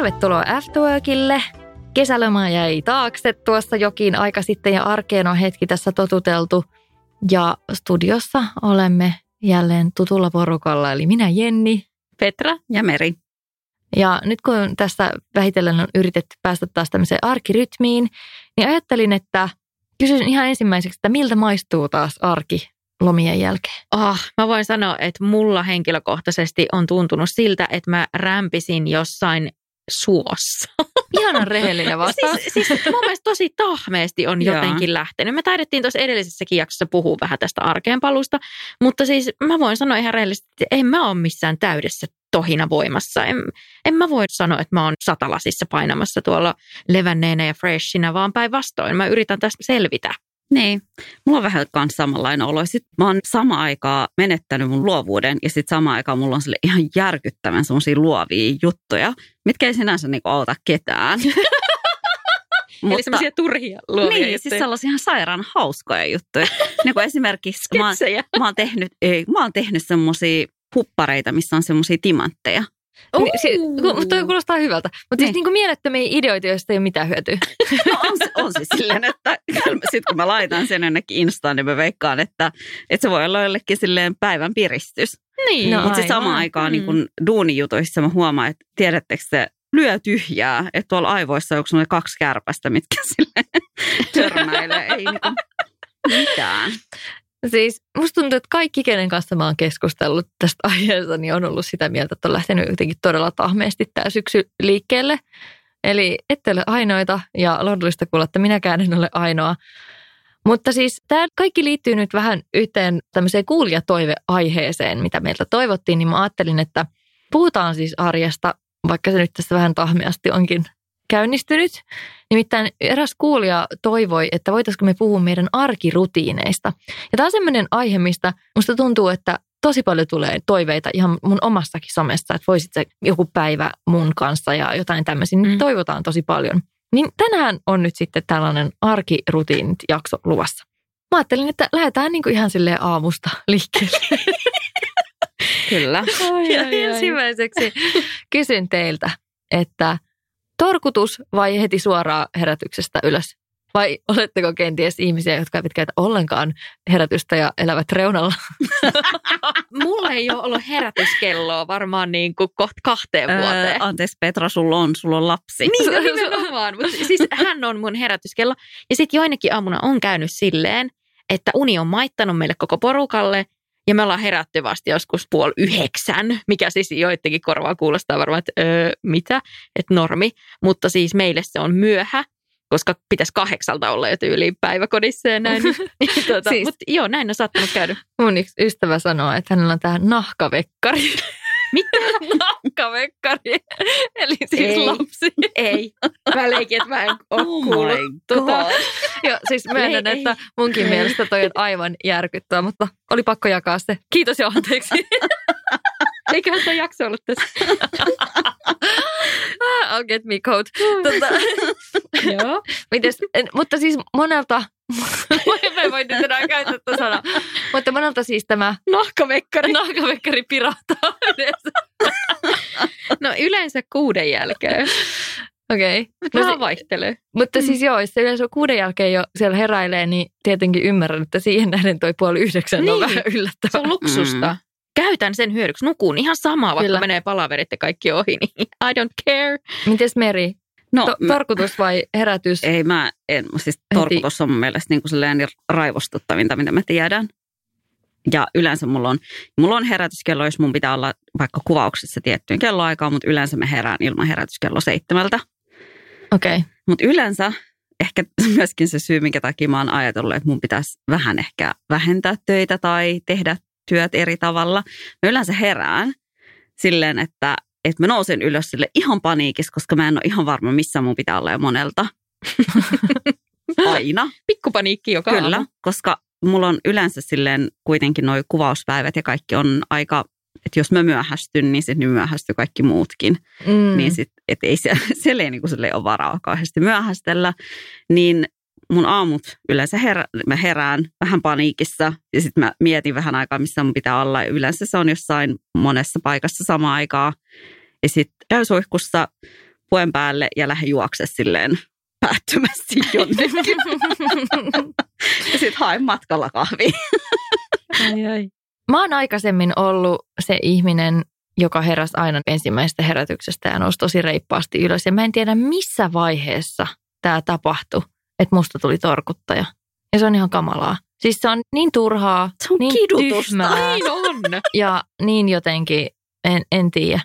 Tervetuloa Afterworkille. Kesäloma jäi taakse tuossa jokin aika sitten ja arkeen on hetki tässä totuteltu. Ja studiossa olemme jälleen tutulla porukalla, eli minä Jenni, Petra ja Meri. Ja nyt kun tässä vähitellen on yritetty päästä taas tämmöiseen arkirytmiin, niin ajattelin, että kysyisin ihan ensimmäiseksi, että miltä maistuu taas arki lomien jälkeen? Oh, mä voin sanoa, että mulla henkilökohtaisesti on tuntunut siltä, että mä rämpisin jossain suossa. Ihanan rehellinen vastaus. siis, siis mun mielestä tosi tahmeesti on jotenkin lähtenyt. Me taidettiin tuossa edellisessäkin jaksossa puhua vähän tästä arkeenpalusta, mutta siis mä voin sanoa ihan rehellisesti, että en mä ole missään täydessä tohina voimassa. En, en mä voi sanoa, että mä oon satalasissa painamassa tuolla levänneenä ja freshina, vaan päinvastoin. Mä yritän tästä selvitä. Niin, mulla on vähän myös samanlainen olo. Sitten mä oon sama aikaa menettänyt mun luovuuden ja sitten sama aikaan mulla on sille ihan järkyttävän semmoisia luovia juttuja, mitkä ei sinänsä niinku auta ketään. Mutta, Eli semmoisia turhia luovia Niin, juttuja. siis sellaisia ihan sairaan hauskoja juttuja. niin kuin esimerkiksi mä oon, mä oon tehnyt, ei, mä oon tehnyt semmoisia huppareita, missä on semmoisia timantteja. Niin, si- ku- mutta toi kuulostaa hyvältä. Mutta siis Niin. niin kuin mielettömiä ideoita, joista ei ole mitään hyötyä. No on, se, on se silleen, että sitten kun mä laitan sen jonnekin Instaan, niin mä veikkaan, että, että se voi olla jollekin silleen päivän piristys. Niin, no, Mutta aivan. samaan aikaan niin kun duunijutuissa mä huomaan, että tiedättekö se lyö tyhjää, että tuolla aivoissa on semmoinen kaksi kärpästä, mitkä sille törmäilee. Ei niin kuin mitään. Siis musta tuntuu, että kaikki, kenen kanssa mä oon keskustellut tästä aiheesta, niin on ollut sitä mieltä, että on lähtenyt jotenkin todella tahmeesti tämä syksy liikkeelle. Eli ette ole ainoita ja lohdullista kuulla, että minäkään en ole ainoa. Mutta siis tämä kaikki liittyy nyt vähän yhteen tämmöiseen kuulijatoiveaiheeseen, mitä meiltä toivottiin, niin mä ajattelin, että puhutaan siis arjesta, vaikka se nyt tässä vähän tahmeasti onkin käynnistynyt. Nimittäin eräs kuulija toivoi, että voitaisiinko me puhua meidän arkirutiineista. Ja tämä on sellainen aihe, mistä musta tuntuu, että tosi paljon tulee toiveita ihan mun omassakin somessa, että voisit se joku päivä mun kanssa ja jotain tämmöisiä. Niin Mm. toivotaan tosi paljon. Niin tänään on nyt sitten tällainen arkirutiinit jakso luvassa. Mä ajattelin, että lähdetään niin kuin ihan silleen aamusta liikkeelle. Kyllä. ja ensimmäiseksi kysyn teiltä, että torkutus vai heti suoraan herätyksestä ylös? Vai oletteko kenties ihmisiä, jotka eivät käytä ollenkaan herätystä ja elävät reunalla? Mulla ei ole ollut herätyskelloa varmaan niin kuin kohta kahteen Öö, vuoteen. anteeksi Petra, sulla on, sulla on lapsi. Niin, no nimenomaan. Mutta siis hän on mun herätyskello. Ja sitten joinakin aamuna on käynyt silleen, että uni on maittanut meille koko porukalle. Ja me ollaan herätty vasta joskus puoli yhdeksän, mikä siis joidenkin korvaa kuulostaa varmaan, että öö, mitä, että normi. Mutta siis meille se on myöhä, koska pitäisi kahdeksalta olla jo tyyliin päiväkodissa ja näin. Niin, tuota, Siis- Mutta joo, näin on saattanut käydä. Mun yksi ystävä sanoo, että hänellä on tähän nahkavekkari. Mitä? nahkavekkari. Eli siis Ei. lapsi. Ei. Mä leikin, että mä en ole Oh kuullut. Tota. Joo, siis myönnän, Ei, että munkin Ei. mielestä toi on aivan järkyttävää, mutta oli pakko jakaa se. Kiitos ja anteeksi. eiköhän se jakso ollut tässä. Ah, I'll get me code. Tota, Joo. mites, en- mutta siis monelta, mä en voi nyt enää käyttää tätä sanaa, mutta monelta siis tämä Nahkavekkari. nahkavekkari pirahtaa yleensä. No yleensä kuuden jälkeen. Okei. No No Vähän se- vaihtelee. Mutta siis joo, jos se yleensä kuuden jälkeen jo siellä heräilee, niin tietenkin ymmärrän, että siihen nähden toi puoli yhdeksän on Niin. vähän Se yllättävää. on luksusta. Käytän sen hyödyksi. Nukun ihan sama, vaikka Kyllä. menee palaverit ja kaikki ohi. Niin I don't care. Mites Meri, No, to- mä- tarkoitus vai herätys? ei mä en, siis torkutus on mun mielestä niin kuin niin raivostuttavinta, mitä me tiedän. Ja yleensä mulla on, mulla on herätyskello, jos mun pitää olla vaikka kuvauksessa tiettyyn kelloaikaan, mutta yleensä mä herään ilman herätyskello seitsemältä. Okei. Okay. Mutta yleensä ehkä myöskin se syy, minkä takia mä oon ajatellut, että mun pitäisi vähän ehkä vähentää töitä tai tehdä työt eri tavalla. Mä yleensä herään silleen, että, että mä nousen ylös sille ihan paniikissa, koska mä en ole ihan varma, missä mun pitää olla ja monelta. Aina. Pikkupaniikki joka Kyllä, aamu. koska mulla on yleensä silleen kuitenkin nuo kuvauspäivät ja kaikki on aika, että jos mä myöhästyn, niin sitten myöhästyy kaikki muutkin. Mm. Niin sit, et ei se, siellä ei niin kuin ole varaa kauheasti myöhästellä. Niin mun aamut yleensä herä, mä herään vähän paniikissa ja sitten mä mietin vähän aikaa, missä mun pitää olla. Yleensä se on jossain monessa paikassa samaan aikaan. Ja sitten käy suihkussa puen päälle ja lähden juokse silleen päättömästi jonnekin. ja sitten haen matkalla kahvia. Ai, ai. Mä oon aikaisemmin ollut se ihminen, joka heräsi aina ensimmäisestä herätyksestä ja nousi tosi reippaasti ylös. Ja mä en tiedä missä vaiheessa tämä tapahtui, että musta tuli torkuttaja. Ja se on ihan kamalaa. Siis se on niin turhaa, Se on niin kidutusta. tyhmää Niin on. ja niin jotenkin, en, en tiedä.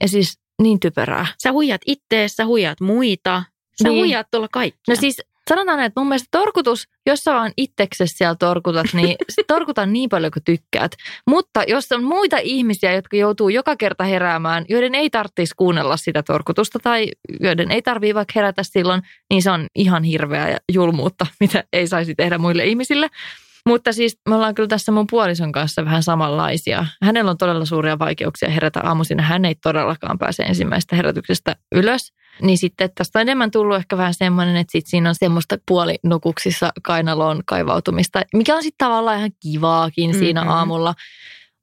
Ja siis niin typerää. Sä huijat ittees, sä huijat muita. Sä Niin. huijaat tuolla kaikkia. No siis sanotaan, että mun mielestä torkutus, jos sä vaan itseksesi siellä torkutat, niin torkuta niin paljon kuin tykkäät. Mutta jos on muita ihmisiä, jotka joutuu joka kerta heräämään, joiden ei tarvitsisi kuunnella sitä torkutusta tai joiden ei tarvitse vaikka herätä silloin, niin se on ihan hirveä ja julmuutta, mitä ei saisi tehdä muille ihmisille. Mutta siis me ollaan kyllä tässä mun puolison kanssa vähän samanlaisia. Hänellä on todella suuria vaikeuksia herätä aamuisin. Hän ei todellakaan pääse ensimmäisestä herätyksestä ylös. Niin sitten tästä on enemmän tullut ehkä vähän semmoinen, että sit siinä on semmoista puolinukuksissa kainaloon kaivautumista, mikä on sitten tavallaan ihan kivaakin siinä Mhm. aamulla.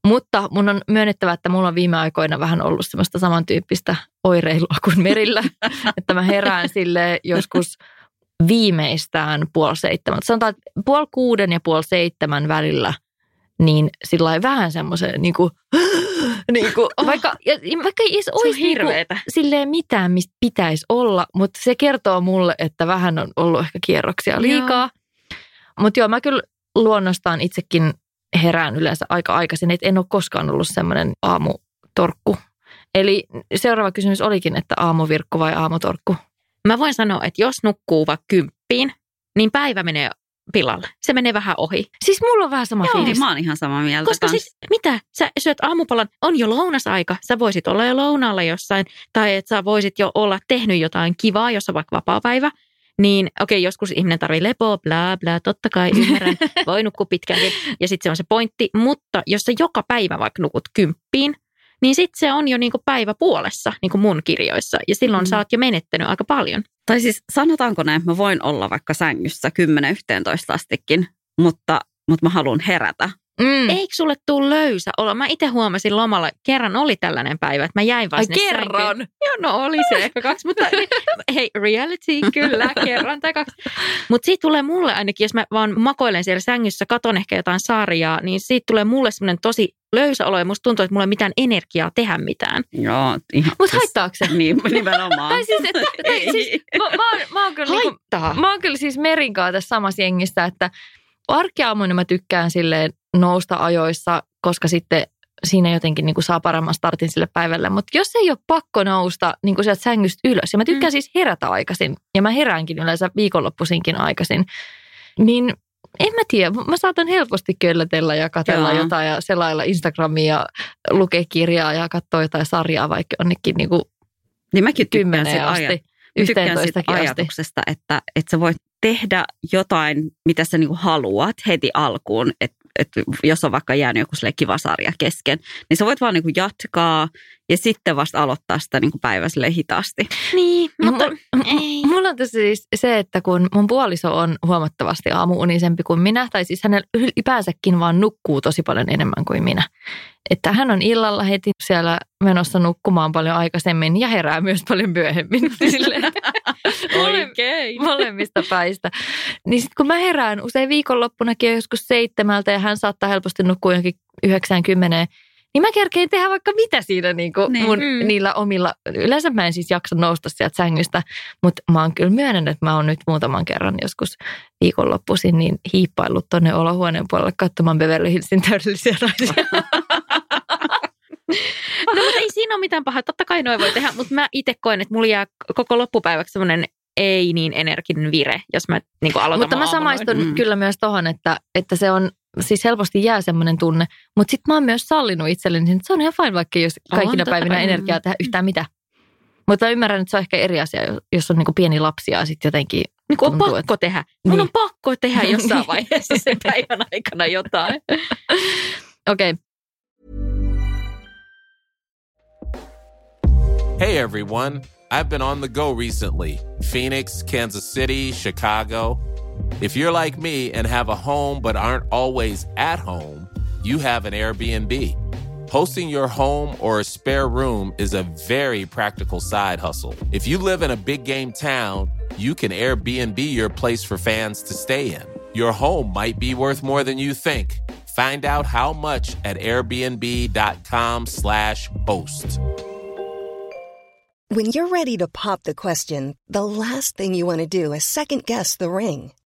Mutta mun on myönnettävä, että mulla on viime aikoina vähän ollut semmoista samantyyppistä oireilua kuin merillä, että mä herään sille joskus viimeistään puoli seitsemän. Sanotaan, että puoli kuuden ja puoli seitsemän välillä, niin sillä vähän semmoisen niin kuin, niin kuin, Oh. vaikka, ja, vaikka ei edes olisi niin kuin, silleen mitään, mistä pitäisi olla, mutta se kertoo mulle, että vähän on ollut ehkä kierroksia liikaa. Mutta joo, mä kyllä luonnostaan itsekin herään yleensä aika aikaisin, että en ole koskaan ollut semmoinen aamutorkku. Eli seuraava kysymys olikin, että aamuvirkku vai aamutorkku? Mä voin sanoa, että jos nukkuu vaikka kymppiin, niin päivä menee pilalle. Se menee vähän ohi. Siis mulla on vähän sama Joo. fiilis. Mä oon ihan samaa mieltä Koska siis mitä? Sä syöt aamupalan, on jo lounasaika. Sä voisit olla jo lounaalla jossain. Tai että sä voisit jo olla tehnyt jotain kivaa, jos on vaikka vapaa-päivä. Niin okei, okay, joskus ihminen tarvii lepoa, bla bla, totta kai ymmärrän, voi nukkua pitkäänkin. Ja sitten se on se pointti. Mutta jos sä joka päivä vaikka nukut kymppiin, niin sitten se on jo niinku päivä puolessa, niin kuin mun kirjoissa. Ja silloin Mm. mm. sä oot jo menettänyt aika paljon. Tai siis sanotaanko näin, että mä voin olla vaikka sängyssä 10-11 astikin, mutta, mutta mä haluan herätä. Mm. Eikö sulle tuu löysä olo? Mä itse huomasin lomalla, kerran oli tällainen päivä, että mä jäin vaan Ai sinne kerran? sänkyyn. Joo, no oli se ehkä kaksi, mutta hei, reality kyllä, kerran tai kaksi. Mutta siitä tulee mulle ainakin, jos mä vaan makoilen siellä sängyssä, katon ehkä jotain sarjaa, niin siitä tulee mulle semmoinen tosi löysä olo ja musta tuntuu, että mulla ei mitään energiaa tehdä mitään. Joo, ihan. Mutta haittaako se? Niin, nimenomaan. Tai siis, että, tai siis mä, mä, oon, mä, oon kyllä niinku, Haittaa. mä oon kyllä siis Merinkaa tässä samassa jengissä, että arkeaamuina mä tykkään silleen nousta ajoissa, koska sitten siinä jotenkin niin kuin saa paremman startin sille päivälle. Mutta jos ei ole pakko nousta niin kuin sieltä sängystä ylös, ja mä tykkään mm. siis herätä aikaisin, ja mä heräänkin yleensä viikonloppuisinkin aikaisin, niin en mä tiedä, mä saatan helposti köllötellä ja katsella Joo. jotain ja selailla Instagramia ja lukea kirjaa ja katsoa jotain sarjaa vaikka onnekin niin kuin niin mäkin tykkään siitä asti, tykkään siitä yhteentoistakin asti. ajatuksesta, että, että sä voit tehdä jotain, mitä sä niinku haluat heti alkuun. Että et jos on vaikka jäänyt joku kiva sarja kesken, niin sä voit vaan niinku jatkaa ja sitten vasta aloittaa sitä niinku päivä sille hitaasti. Niin, mutta Mu- ei. Mulla on tässä siis se, että kun mun puoliso on huomattavasti aamuunisempi kuin minä, tai siis hänellä ylipäänsäkin vaan nukkuu tosi paljon enemmän kuin minä. Että hän on illalla heti siellä menossa nukkumaan paljon aikaisemmin ja herää myös paljon myöhemmin. Oikein. molemmista päistä. Niin sitten kun mä herään usein viikonloppunakin joskus seitsemältä ja hän saattaa helposti nukkua johonkin 90, niin mä kerkeen tehdä vaikka mitä siinä niin kuin Niin. mun, Mm. niillä omilla. Yleensä mä en siis jaksa nousta sieltä sängystä, mutta mä oon kyllä myönnän, että mä oon nyt muutaman kerran joskus viikonloppuisin niin hiippaillut tonne olohuoneen puolelle katsomaan Beverly Hillsin täydellisiä naisia. No mutta ei siinä ole mitään pahaa. Totta kai noin voi tehdä, mutta mä itse koen, että mulla jää koko loppupäiväksi semmoinen ei niin energinen vire, jos mä niin aloitan Mutta mä samaistun Mm. kyllä myös tohon, että, että se on, siis helposti jää semmoinen tunne. Mutta sitten mä oon myös sallinut itselleni, että se on ihan fine, vaikka jos On, kaikkina totta päivinä kai. energiaa tehdä yhtään mitä. Mutta mä ymmärrän, että se on ehkä eri asia, jos on niinku pieni lapsi ja sitten jotenkin Niin kuin on tuntuu, pakko tehdä. Mun Niin. on pakko tehdä jossain Niin. vaiheessa sen päivän aikana jotain. Okei, okay. Hey everyone, I've been on the go recently Phoenix, Kansas City, Chicago. If you're like me and have a home but aren't always at home, you have an Airbnb. Hosting your home or a spare room is a very practical side hustle. If you live in a big game town, you can Airbnb your place for fans to stay in. Your home might be worth more than you think. Find out how much at airbnb.com/slash host. When you're ready to pop the question, the last thing you want to do is second guess the ring.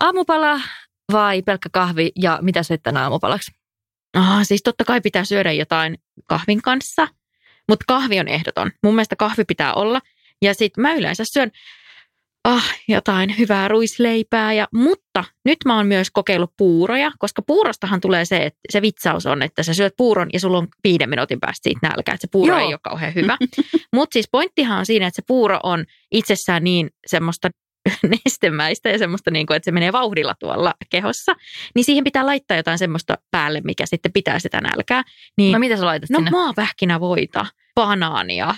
Aamupala vai pelkkä kahvi ja mitä söit tänään aamupalaksi? Ah, siis totta kai pitää syödä jotain kahvin kanssa, mutta kahvi on ehdoton. Mun mielestä kahvi pitää olla. Ja sitten mä yleensä syön ah, jotain hyvää ruisleipää. Ja, mutta nyt mä oon myös kokeillut puuroja, koska puurostahan tulee se, että se vitsaus on, että sä syöt puuron ja sulla on viiden minuutin päästä siitä nälkä, että se puuro Joo. ei ole kauhean hyvä. mutta siis pointtihan on siinä, että se puuro on itsessään niin semmoista nestemäistä ja semmoista, niin kuin, että se menee vauhdilla tuolla kehossa, niin siihen pitää laittaa jotain semmoista päälle, mikä sitten pitää sitä nälkää. Niin, No mitä sä laitat no sinne? maapähkinävoita, banaania,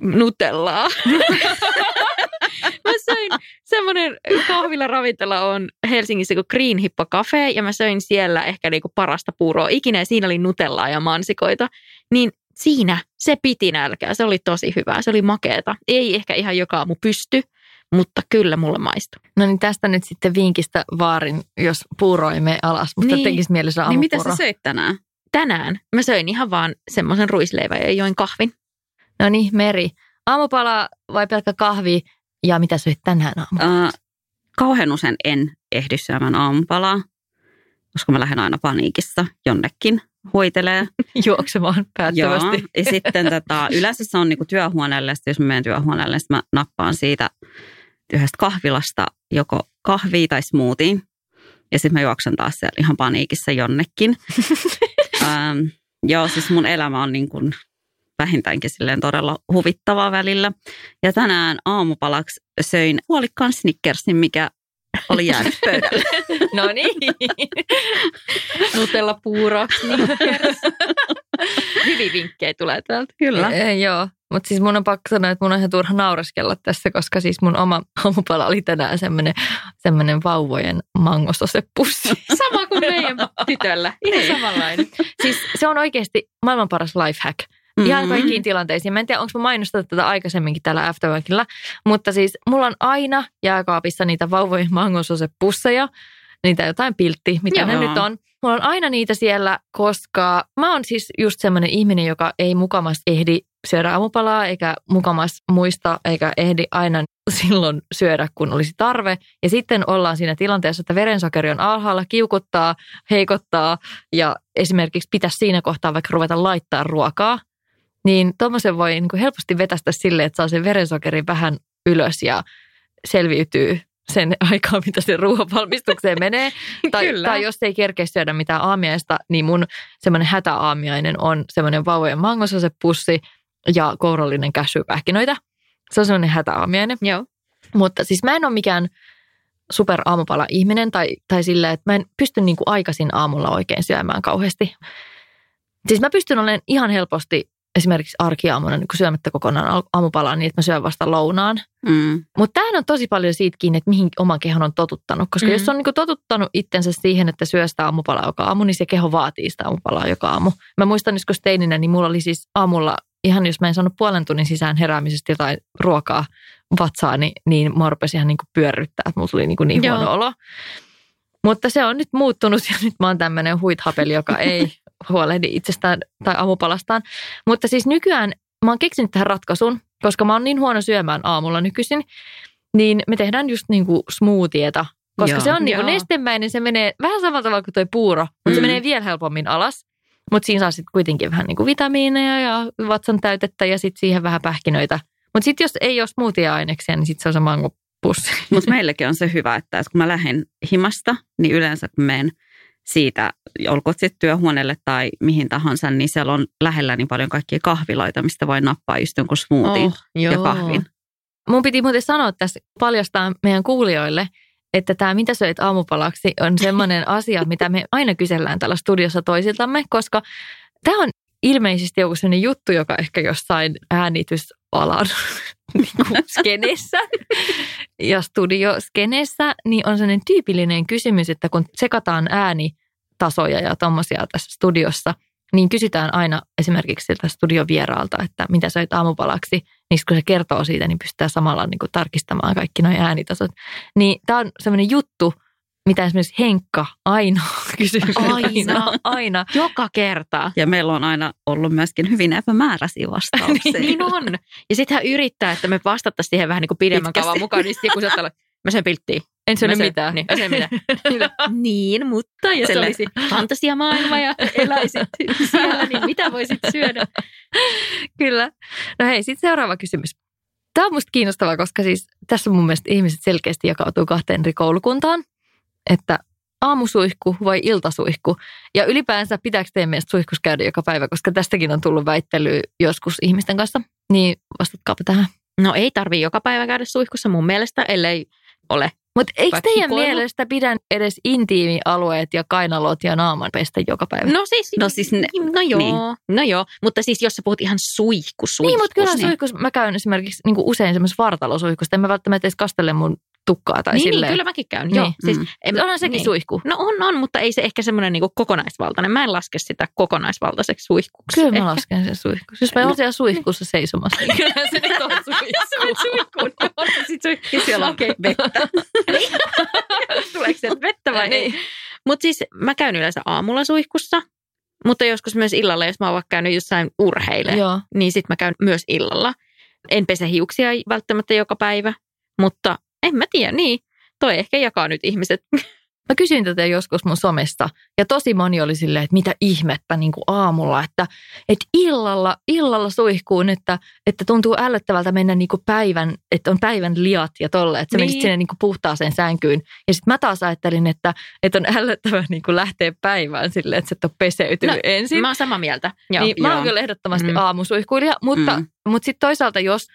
nutellaa. mä söin semmoinen kahvila ravintola on Helsingissä kuin Green Hippo Cafe ja mä söin siellä ehkä niinku parasta puuroa ikinä ja siinä oli nutellaa ja mansikoita. Niin siinä se piti nälkää. Se oli tosi hyvää. Se oli makeeta. Ei ehkä ihan joka aamu pysty, mutta kyllä mulle maistuu. No niin tästä nyt sitten vinkistä vaarin, jos puuro ei mene alas. Musta Niin. tekisi mieli syödä Niin mitä sä söit tänään? Tänään mä söin ihan vaan semmoisen ruisleivän ja join kahvin. No niin, Meri. Aamupala vai pelkkä kahvi ja mitä söit tänään aamulla? Äh, kauhean usein en ehdi syömään aamupalaa, koska mä lähden aina paniikissa jonnekin hoitelee. Juoksemaan päättävästi. Joo, ja sitten tota, yleensä se on niinku työhuoneelle, jos mä menen työhuoneelle, sitten mä nappaan siitä yhdestä kahvilasta joko kahvia tai smoothie. Ja sitten mä juoksen taas siellä ihan paniikissa jonnekin. ähm, joo, siis mun elämä on niin kuin vähintäänkin silleen todella huvittavaa välillä. Ja tänään aamupalaksi söin puolikkaan Snickersin, mikä oli jäänyt pöydälle. No niin. Nutella puuro, Snickers. Hyviä vinkkejä tulee täältä. Kyllä. Eh, joo, mutta siis mun on pakko sanoa, että mun on ihan turha naureskella tässä, koska siis mun oma aamupala oli tänään semmoinen, semmoinen vauvojen mangososepussi. Sama kuin meidän tytöllä. Ihan samanlainen. siis se on oikeasti maailman paras lifehack. Ihan kaikkiin tilanteisiin. Mä en tiedä, onko mä mainostanut tätä aikaisemminkin täällä Afterworkilla, mutta siis mulla on aina jääkaapissa niitä vauvojen mangososepusseja, niitä jotain piltti, mitä Joo. ne nyt on. Mulla on aina niitä siellä, koska mä oon siis just semmoinen ihminen, joka ei mukamas ehdi syödä aamupalaa, eikä mukamas muista, eikä ehdi aina silloin syödä, kun olisi tarve. Ja sitten ollaan siinä tilanteessa, että verensokeri on alhaalla, kiukuttaa, heikottaa ja esimerkiksi pitäisi siinä kohtaa vaikka ruveta laittaa ruokaa. Niin tuommoisen voi niin kuin helposti vetästä silleen, että saa sen verensokerin vähän ylös ja selviytyy sen aikaa, mitä se ruoan valmistukseen menee. tai, Kyllä. tai jos ei kerkeä syödä mitään aamiaista, niin mun semmoinen hätäaamiainen on semmoinen vauvojen mangososepussi ja kourallinen käsypähkinöitä. Se on semmoinen hätäaamiainen. Joo. Mutta siis mä en ole mikään super aamupala-ihminen tai, tai sillä, että mä en pysty niin kuin aikaisin aamulla oikein syömään kauheasti. Siis mä pystyn olemaan ihan helposti esimerkiksi arkiaamuna niin syömättä kokonaan al- aamupalaa niin, että mä syön vasta lounaan. Mm. Mutta tämähän on tosi paljon siitä kiinni, että mihin oman kehon on totuttanut. Koska Mm. mm. jos on niin kuin totuttanut itsensä siihen, että syö sitä aamupalaa joka aamu, niin se keho vaatii sitä aamupalaa joka aamu. Mä muistan, kun teininä, niin mulla oli siis aamulla, ihan jos mä en saanut puolen tunnin sisään heräämisestä jotain ruokaa vatsaani, niin mä rupesin ihan niin kuin pyörryttää, että mulla tuli niin, kuin niin Joo. huono olo. Mutta se on nyt muuttunut ja nyt mä oon tämmöinen huithapeli, joka ei huolehdi itsestään tai aamupalastaan. Mutta siis nykyään mä oon keksinyt tähän ratkaisun, koska mä oon niin huono syömään aamulla nykyisin, niin me tehdään just niin kuin smoothieta, koska Joo. se on niin kuin nestemäinen, se menee vähän samalla tavalla kuin tuo puuro, mutta se Mm. menee vielä helpommin alas. Mutta siinä saa sitten kuitenkin vähän niin kuin vitamiineja ja vatsan täytettä ja sitten siihen vähän pähkinöitä. Mutta sitten jos ei ole smoothie-aineksia, niin sitten se on se mangopussi. Mutta meillekin on se hyvä, että kun mä lähden himasta, niin yleensä kun menen siitä, olkoon sitten työhuoneelle tai mihin tahansa, niin siellä on lähellä niin paljon kaikkia kahviloita, mistä voi nappaa just jonkun smoothien Oh, ja kahvin. Mun piti muuten sanoa tässä, paljastaa meidän kuulijoille, että tämä mitä söit aamupalaksi on semmoinen asia, mitä me aina kysellään täällä studiossa toisiltamme, koska tämä on ilmeisesti joku sellainen juttu, joka ehkä jossain äänitysalan niin kuin skenessä ja studioskenessä, niin on sellainen tyypillinen kysymys, että kun sekataan äänitasoja ja tommosia tässä studiossa, niin kysytään aina esimerkiksi siltä studiovieraalta, että mitä söit aamupalaksi, niin kun se kertoo siitä, niin pystytään samalla niin kuin tarkistamaan kaikki nuo äänitasot. Niin tämä on semmoinen juttu, mitä esimerkiksi Henkka aina kysyy. Aina. aina. Joka kerta. Ja meillä on aina ollut myöskin hyvin epämääräisiä vastauksia. Niin on. Ja sitten hän yrittää, että me vastattaisiin siihen vähän niin kuin pidemmän Pitkästi. kaavan mukaan, niin sitten kun sä mä sen pilttiin. En söin- mitään. Niin, söin mitään. niin, mutta jos Silleen. olisi fantasiamaailma ja eläisit siellä, niin mitä voisit syödä? Kyllä. No hei, sitten seuraava kysymys. Tämä on musta kiinnostavaa, koska siis tässä mun mielestä ihmiset selkeästi jakautuu kahteen eri koulukuntaan. Että aamusuihku vai iltasuihku. Ja ylipäänsä pitääkö teidän mielestä suihkus käydä joka päivä, koska tästäkin on tullut väittelyä joskus ihmisten kanssa. Niin vastatkaapa tähän. No ei tarvii joka päivä käydä suihkussa mun mielestä, ellei ole. Mutta eikö teidän hikoilu? mielestä pidä edes intiimialueet ja kainalot ja naaman pestä joka päivä? No siis, No siis ne- no joo, niin. no joo. Mutta siis jos sä puhut ihan suihku, suihku. Niin, mutta kyllä niin. suihkus, mä käyn esimerkiksi niin kuin usein semmoisessa vartalosuihkusta. En mä välttämättä edes kastele mun tukkaa tai niin, niin, silleen. kyllä mäkin käyn. Niin. Joo, siis, Mm. en, Onhan sekin niin. suihku. No on, on, mutta ei se ehkä semmoinen niinku kokonaisvaltainen. Mä en laske sitä kokonaisvaltaiseksi suihkuksi. Kyllä mä Ehkä. lasken sen suihkussa. Jos mä oon siellä suihkussa seisomassa, niin kyllä se nyt on Jos sä menet suihkuun, niin on se sit suihku. Siellä on vettä. Tuleeko sieltä vettä vai ei? Niin. Mutta siis mä käyn yleensä aamulla suihkussa, mutta joskus myös illalla, jos mä oon vaikka käynyt jossain urheille, Joo. niin sit mä käyn myös illalla. En pese hiuksia välttämättä joka päivä, mutta en mä tiedä, niin. Toi ehkä jakaa nyt ihmiset. Mä kysyin tätä joskus mun somesta ja tosi moni oli silleen, että mitä ihmettä niin kuin aamulla, että, että illalla, illalla suihkuun, että, että tuntuu ällöttävältä mennä niin kuin päivän, että on päivän liat ja tolle, että sä Niin. menisit sinne niin kuin puhtaaseen sänkyyn. Ja sitten mä taas ajattelin, että, että on ällöttävää niin kuin lähteä päivään silleen, että sä et ole peseytynyt No, ensin. Mä oon samaa mieltä. Joo. niin, mä oon joo. kyllä ehdottomasti Mm. aamusuihkuilija, mutta, mm. mutta sitten toisaalta jos,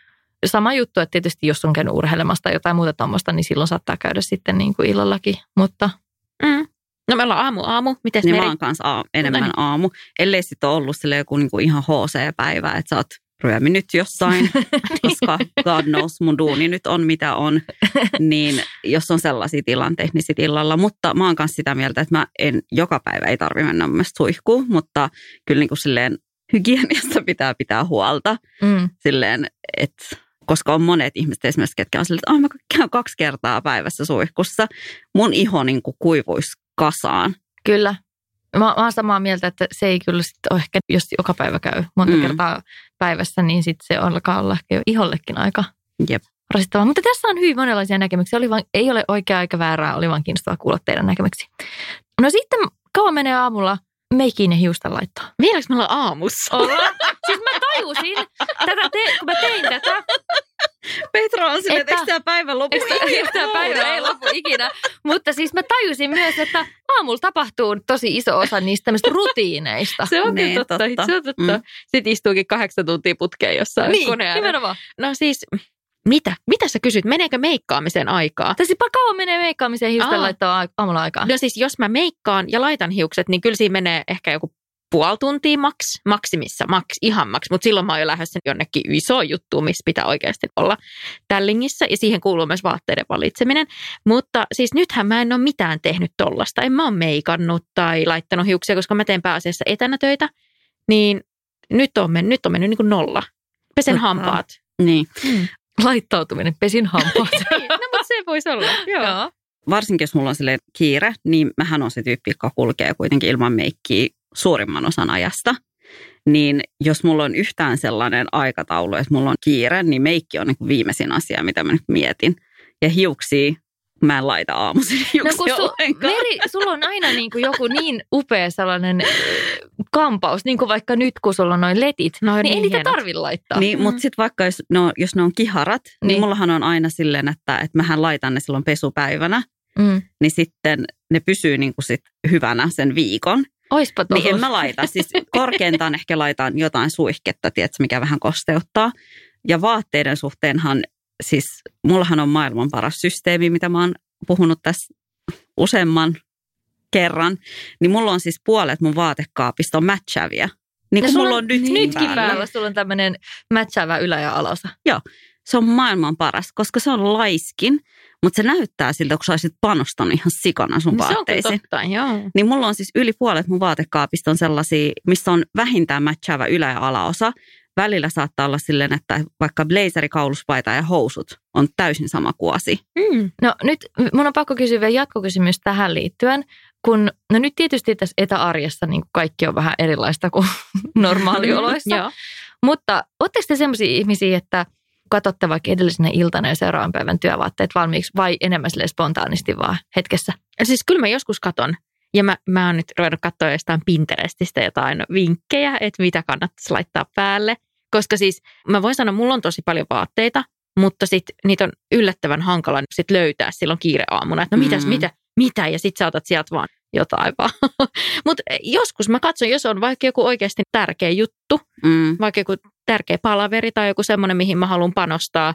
sama juttu, että tietysti jos on käynyt urheilemassa tai jotain muuta tuommoista, niin silloin saattaa käydä sitten niin kuin illallakin, mutta Mm. No me ollaan aamu, aamu. Mites Niin Meri? mä oon kanssa aa, enemmän niin. aamu. Ellei sitten ole ollut sille joku niinku ihan HC-päivä, että sä oot ryöminyt jossain, koska God knows mun duuni nyt on mitä on. Niin jos on sellaisia tilanteita, niin sit illalla. Mutta mä oon kanssa sitä mieltä, että mä en joka päivä ei tarvi mennä mun suihkuun, mutta kyllä niinku silleen hygieniasta pitää pitää huolta. mm. Silleen, että koska on monet ihmiset esimerkiksi, ketkä on silleen, että oh, mä käyn kaksi kertaa päivässä suihkussa. Mun iho niin kuin kuivuisi kasaan. Kyllä. Mä, mä oon samaa mieltä, että se ei kyllä sit ole ehkä, jos joka päivä käy monta mm. kertaa päivässä, niin sitten se alkaa olla ehkä jo ihollekin aika Jep. rasittavaa. Mutta tässä on hyvin monenlaisia näkemyksiä. Oli vaan, ei ole oikea aika väärää, oli vaan kiinnostavaa kuulla teidän näkemyksiä. No sitten kauan menee aamulla meikiin ja hiusta laittaa. Vieläkö me ollaan aamussa? Ollaan. siis mä tajusin, tätä te, kun mä tein tätä, Petra on silleen, että Että- eikö tämä päivän lopu? Eikö tämä päivä ei lopu ikinä. Mutta siis mä tajusin myös, että aamulla tapahtuu tosi iso osa niistä tämmöistä rutiineista. Se on Niin, totta. totta. Se on totta. Mm. Sitten istuukin kahdeksan tuntia putkeen jossain niin, koneen äärellä. nimenomaan. No siis, mitä? Mitä sä kysyt? Meneekö meikkaamiseen aikaa? Tai siis kauan menee meikkaamiseen hiusten Aa. laittaa aamulla aikaa. No siis, jos mä meikkaan ja laitan hiukset, niin kyllä siinä menee ehkä joku puoli tuntia maks, maksimissa, maks, ihan maks. Mutta silloin mä oon jo lähdössä jonnekin iso juttu, missä pitää oikeasti olla tällingissä. Ja siihen kuuluu myös vaatteiden valitseminen. Mutta siis nythän mä en ole mitään tehnyt tollasta. En mä ole meikannut tai laittanut hiuksia, koska mä teen pääasiassa etänä töitä. Niin nyt on mennyt, nyt on mennyt niin kuin nolla. Pesen Totta. hampaat. Niin. Mm. Laittautuminen, pesin hampaat. no mutta se voisi olla, joo. Joo. Varsinkin jos mulla on silleen kiire, niin mähän on se tyyppi, joka kulkee kuitenkin ilman meikkiä suurimman osan ajasta. Niin jos mulla on yhtään sellainen aikataulu, että mulla on kiire, niin meikki on niin kuin viimeisin asia, mitä mä nyt mietin. Ja hiuksia, mä en laita aamuisin No kun. Meri, sulla on aina niin kuin joku niin upea sellainen äh, kampaus, niin kuin vaikka nyt kun sulla on noin letit, No, niin, niin ei niitä tarvi laittaa. Niin, mutta sitten vaikka jos ne, on, jos ne on kiharat, niin. Niin. niin mullahan on aina silleen, että, että mähän laitan ne silloin pesupäivänä, Mm. niin sitten ne pysyy niin kuin sit hyvänä sen viikon. Oispa Niin tohon. en mä laita. Siis korkeintaan ehkä laitan jotain suihketta, tiedätkö, mikä vähän kosteuttaa. Ja vaatteiden suhteenhan, siis mullahan on maailman paras systeemi, mitä mä oon puhunut tässä useamman kerran. Niin mulla on siis puolet mun vaatekaapista on matchaavia. Niin Ja kuin mulla on nytkin, Nytkin päällä. päällä sulla on tämmöinen mätsäävä ylä- ja alaosa. Se on maailman paras, koska se on laiskin, mutta se näyttää siltä, kun sä olisit panostanut ihan sikana sun No, se on vaatteisiin. totta, joo. Niin mulla on siis yli puolet mun vaatekaapista on sellaisia, missä on vähintään matchaava ylä- ja alaosa. Välillä saattaa olla silleen, että vaikka blazeri, kauluspaita ja housut on täysin sama kuosi. Mm. No nyt mun on pakko kysyä vielä jatkokysymys tähän liittyen, kun no nyt tietysti tässä etäarjessa niin kaikki on vähän erilaista kuin normaalioloissa. Joo. Mutta ootteko te sellaisia ihmisiä, että katsotte vaikka edellisenä iltana ja seuraavan päivän työvaatteet valmiiksi vai enemmän sille spontaanisti vaan hetkessä? Ja Siis kyllä mä joskus katon. Ja mä, mä oon nyt ruvennut katsoa jostain Pinterestistä jotain vinkkejä, että mitä kannattaisi laittaa päälle. Koska siis mä voin sanoa, mulla on tosi paljon vaatteita, mutta sit niitä on yllättävän hankala sit löytää silloin kiireaamuna. Että no mitäs, Mm. mitä, mitä, ja sit sä otat sieltä vaan jotain vaan. mutta joskus mä katson, jos on vaikka joku oikeasti tärkeä juttu, Mm. vaikka joku tärkeä palaveri tai joku semmoinen, mihin mä haluan panostaa,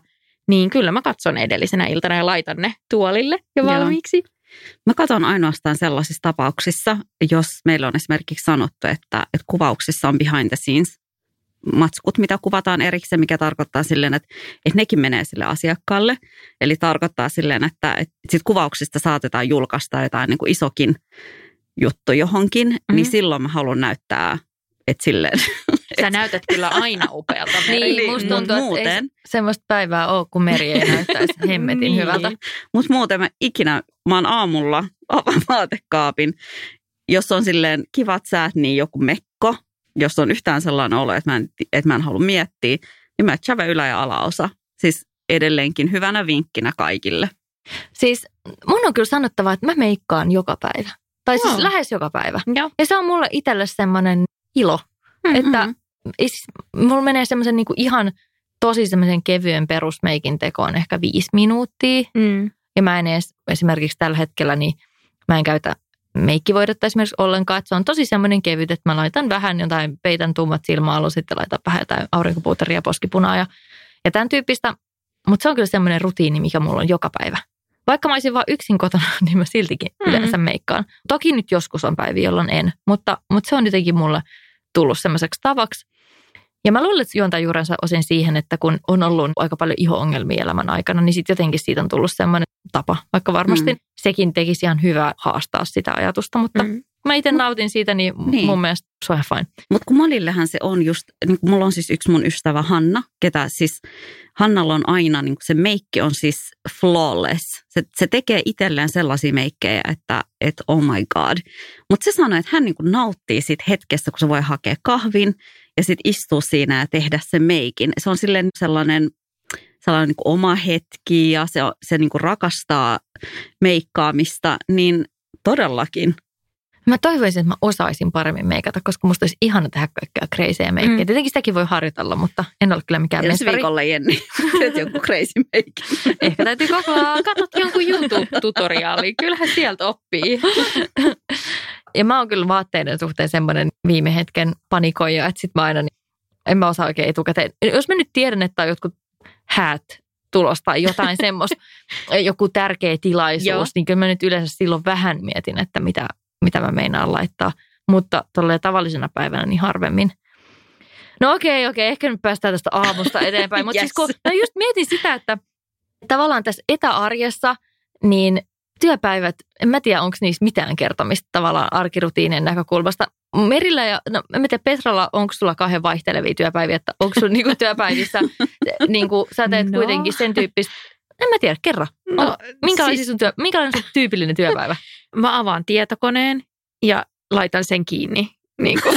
niin kyllä mä katson edellisenä iltana ja laitan ne tuolille jo Joo. valmiiksi. Mä katson ainoastaan sellaisissa tapauksissa, jos meillä on esimerkiksi sanottu, että, että kuvauksissa on behind the scenes matskut, mitä kuvataan erikseen, mikä tarkoittaa silleen, että, että nekin menee sille asiakkaalle. Eli tarkoittaa silleen, että, että sit kuvauksista saatetaan julkaista jotain niin kuin isokin juttu johonkin, mm-hmm. niin silloin mä haluan näyttää, että silleen. Sä näytät kyllä aina upealta. Niin, Niin, musta tuntuu, että ei muuten- semmoista päivää ole, kun meri ei näyttäisi hemmetin Niin. hyvältä. Mutta muuten mä ikinä, mä oon aamulla avaan vaatekaapin, jos on silleen kivat säät, niin joku mekko. Jos on yhtään sellainen olo, että mä en, että mä en halua miettiä, niin mä chave ylä- ja alaosa. Siis edelleenkin hyvänä vinkkinä kaikille. Siis mun on kyllä sanottava, että mä meikkaan joka päivä. Tai siis Joo. lähes joka päivä. Joo. Ja se on mulle itselle semmoinen ilo, Mm-hmm. että siis- mulla menee semmoisen niinku ihan tosi semmoisen kevyen perusmeikin tekoon ehkä viisi minuuttia. Mm. Ja mä en edes esimerkiksi tällä hetkellä, niin mä en käytä meikkivoidetta esimerkiksi ollenkaan. Että se on tosi semmoinen kevyt, että mä laitan vähän jotain, peitän tummat silmäalu, sitten laitan vähän jotain aurinkopuuteria, poskipunaa ja, ja tämän tyyppistä. Mutta se on kyllä semmoinen rutiini, mikä mulla on joka päivä. Vaikka mä olisin vaan yksin kotona, niin mä siltikin Mm. yleensä meikkaan. Toki nyt joskus on päiviä, jolloin en, mutta, mutta se on jotenkin mulle tullut semmoiseksi tavaksi. Ja mä luulen, että juontaa juurensa osin siihen, että kun on ollut aika paljon iho-ongelmia elämän aikana, niin sitten jotenkin siitä on tullut semmoinen tapa. Vaikka varmasti Mm. sekin tekisi ihan hyvää haastaa sitä ajatusta, mutta Mm. mä itse nautin siitä, niin, Niin. mun mielestä se on ihan fine. Mutta kun monillehän se on just, niin kun mulla on siis yksi mun ystävä Hanna, ketä siis Hannalla on aina, niin se meikki on siis flawless. Se, se tekee itselleen sellaisia meikkejä, että, että oh my god. Mutta se sanoi, että hän niin nauttii siitä hetkestä, kun se voi hakea kahvin ja sitten istua siinä ja tehdä sen meikin. Se on silleen sellainen, sellainen niin kuin oma hetki ja se, se niin rakastaa meikkaamista, niin todellakin. Mä toivoisin, että mä osaisin paremmin meikata, koska musta olisi ihana tehdä kaikkea kreisejä meikkejä. Mm. Tietenkin sitäkin voi harjoitella, mutta en ole kyllä mikään Ensi mestari. viikolla Jenni, teet joku crazy meikki. Ehkä täytyy kokeilla. Katot jonkun YouTube-tutoriaali, kyllähän sieltä oppii. Ja mä oon kyllä vaatteiden suhteen semmoinen viime hetken panikoija, että sit mä aina, niin, en mä osaa oikein etukäteen. Jos mä nyt tiedän, että on jotkut häät tulossa tai jotain semmoista, joku tärkeä tilaisuus, niin kyllä mä nyt yleensä silloin vähän mietin, että mitä, mitä mä meinaan laittaa. Mutta tolleen tavallisena päivänä niin harvemmin. No okei, okei, ehkä nyt päästään tästä aamusta eteenpäin. Mutta Yes. siis kun, mä just mietin sitä, että tavallaan tässä etäarjessa, niin työpäivät, en mä tiedä, onko niissä mitään kertomista tavallaan arkirutiinien näkökulmasta. Merillä ja, no en mä tiedä, Petralla, onko sulla kahden vaihtelevia työpäiviä, että onko sun niinku työpäivissä, niinku, sä teet No. kuitenkin sen tyyppistä, en mä tiedä, kerro. No, minkälainen, siis, sun työ, minkälainen sun tyypillinen työpäivä? Mä avaan tietokoneen ja laitan sen kiinni. Niin kuin.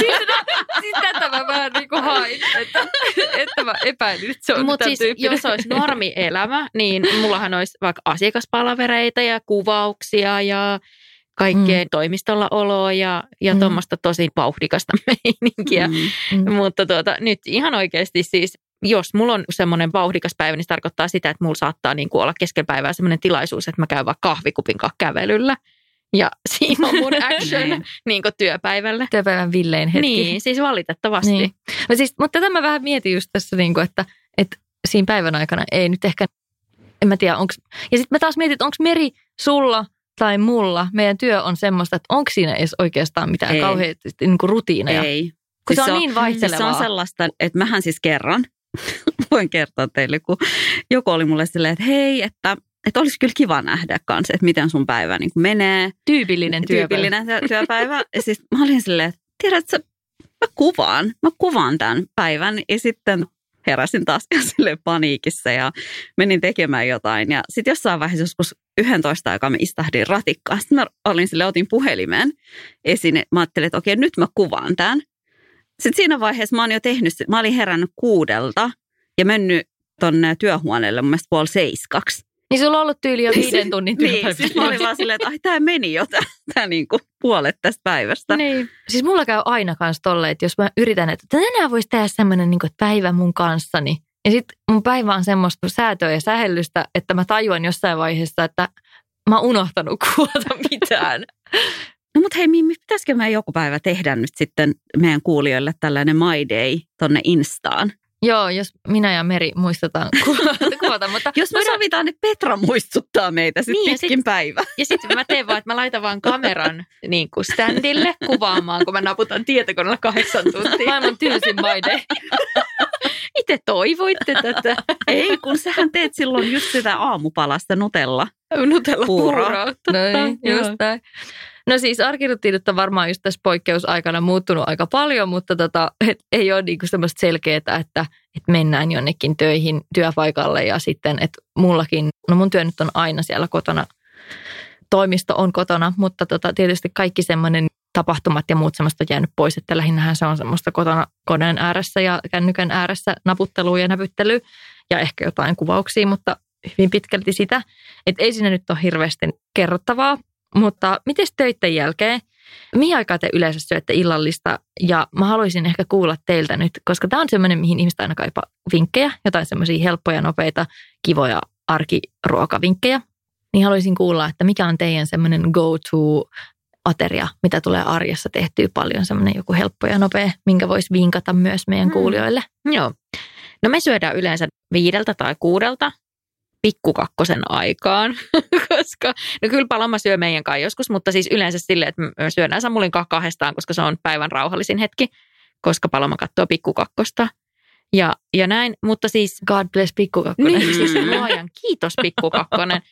siis tätä mä vähän niin kuin hain, että, että mä epäilin, että se on Mutta siis tyyppinen. jos olisi normielämä, niin mullahan olisi vaikka asiakaspalavereita ja kuvauksia ja kaikkea mm. toimistolla oloa ja, ja Mm. mm. tuommoista tosi vauhdikasta meininkiä. Mm. Mm. Mutta tuota, nyt ihan oikeasti siis, jos mulla on semmoinen vauhdikas päivä, niin se tarkoittaa sitä, että mulla saattaa niin kuin olla keskellä päivää semmoinen tilaisuus, että mä käyn vaikka kahvikupin kanssa kävelyllä. Ja siinä on mun action Niin. niin kuin työpäivälle. Työpäivän villein hetki. Niin, siis valitettavasti. Niin. No siis, mutta tätä mä vähän mietin just tässä, niin kuin, että, että siinä päivän aikana ei nyt ehkä, en mä tiedä, onko, ja sitten mä taas mietin, että onko meri sulla tai mulla, meidän työ on semmoista, että onko siinä edes oikeastaan mitään Ei. kauheasti niin kuin rutiineja. Ei. Kun Siis se on niin Siis vaihtelevaa. se on sellaista, että mähän siis kerran, voin kertoa teille, kun joku oli mulle silleen, että hei, että, että olisi kyllä kiva nähdä kanssa, että miten sun päivä niin kuin menee. Tyypillinen työpäivä. Tyypillinen työ- työpäivä. Ja siis mä olin silleen, että tiedätkö, mä kuvaan, mä kuvaan tämän päivän. Ja sitten heräsin taas silleen paniikissa ja menin tekemään jotain. Ja sitten jossain vaiheessa joskus 11 aikaa mä istahdin ratikkaan. Sitten mä olin sille, otin puhelimen esiin. Mä ajattelin, että okei, nyt mä kuvaan tämän. Sitten siinä vaiheessa mä oon jo tehnyt, mä olin herännyt kuudelta ja mennyt tonne työhuoneelle mun mielestä puoli seiskaksi. Niin sulla on ollut tyyli jo viiden tunnin Niin, työpäivä. siis mä olin vaan silleen, että ai tää meni jo tää, tää niinku puolet tästä päivästä. Niin. Siis mulla käy aina kanssa tolleen, että jos mä yritän, että tänään voisi tehdä semmoinen niin päivä mun kanssani. Ja sitten mun päivä on semmoista säätöä ja sähellystä, että mä tajuan jossain vaiheessa, että mä oon unohtanut kuvata mitään. No mutta hei Mimmi, pitäisikö me joku päivä tehdä nyt sitten meidän kuulijoille tällainen My Day tonne Instaan? Joo, jos minä ja Meri muistetaan kuvata, mutta Jos me sovitaan, että Petra muistuttaa meitä sitten Niin, niin, ja pitkin sit- päivä. Ja sitten mä teen vaan, että mä laitan vaan kameran niin kuin standille kuvaamaan, kun mä naputan tietokoneella kahdeksan tuntia. maailman tylsin maide. Itse toivoitte tätä Ei, kun sähän teet silloin just sitä aamupalasta Nutella. Nutella Puuroa. puuroa. No niin, Joo. just näin. No siis arkirutiinit on varmaan just tässä poikkeusaikana muuttunut aika paljon, mutta tota, et ei ole niinku semmoista selkeää, että, että mennään jonnekin töihin työpaikalle ja sitten, että mullakin, no mun työ nyt on aina siellä kotona, toimisto on kotona, mutta tota, tietysti kaikki semmoinen tapahtumat ja muut semmoista on jäänyt pois, että lähinnähän se on semmoista kotona koneen ääressä ja kännykän ääressä naputtelua ja näpyttelyä ja ehkä jotain kuvauksia, mutta hyvin pitkälti sitä. Että ei siinä nyt ole hirveästi kerrottavaa, mutta miten töiden jälkeen, mihin aikaan te yleensä syötte illallista? Ja mä haluaisin ehkä kuulla teiltä nyt, koska tämä on semmoinen, mihin ihmiset aina kaipaa vinkkejä, jotain semmoisia helppoja, nopeita, kivoja arkiruokavinkkejä. Niin haluaisin kuulla, että mikä on teidän semmoinen go-to ateria, mitä tulee arjessa tehtyä paljon, semmoinen joku helppo ja nopea, minkä voisi vinkata myös meidän Hmm. kuulijoille. Joo. No me syödään yleensä viideltä tai kuudelta pikkukakkosen aikaan, koska no kyllä Paloma syö meidän kanssa joskus, mutta siis yleensä silleen, että me syödään Samulin kanssa kahdestaan, koska se on päivän rauhallisin hetki, koska Paloma katsoo pikkukakkosta. Ja, ja näin, mutta siis God bless pikkukakkonen. niin, siis Mm. luojan kiitos pikkukakkonen.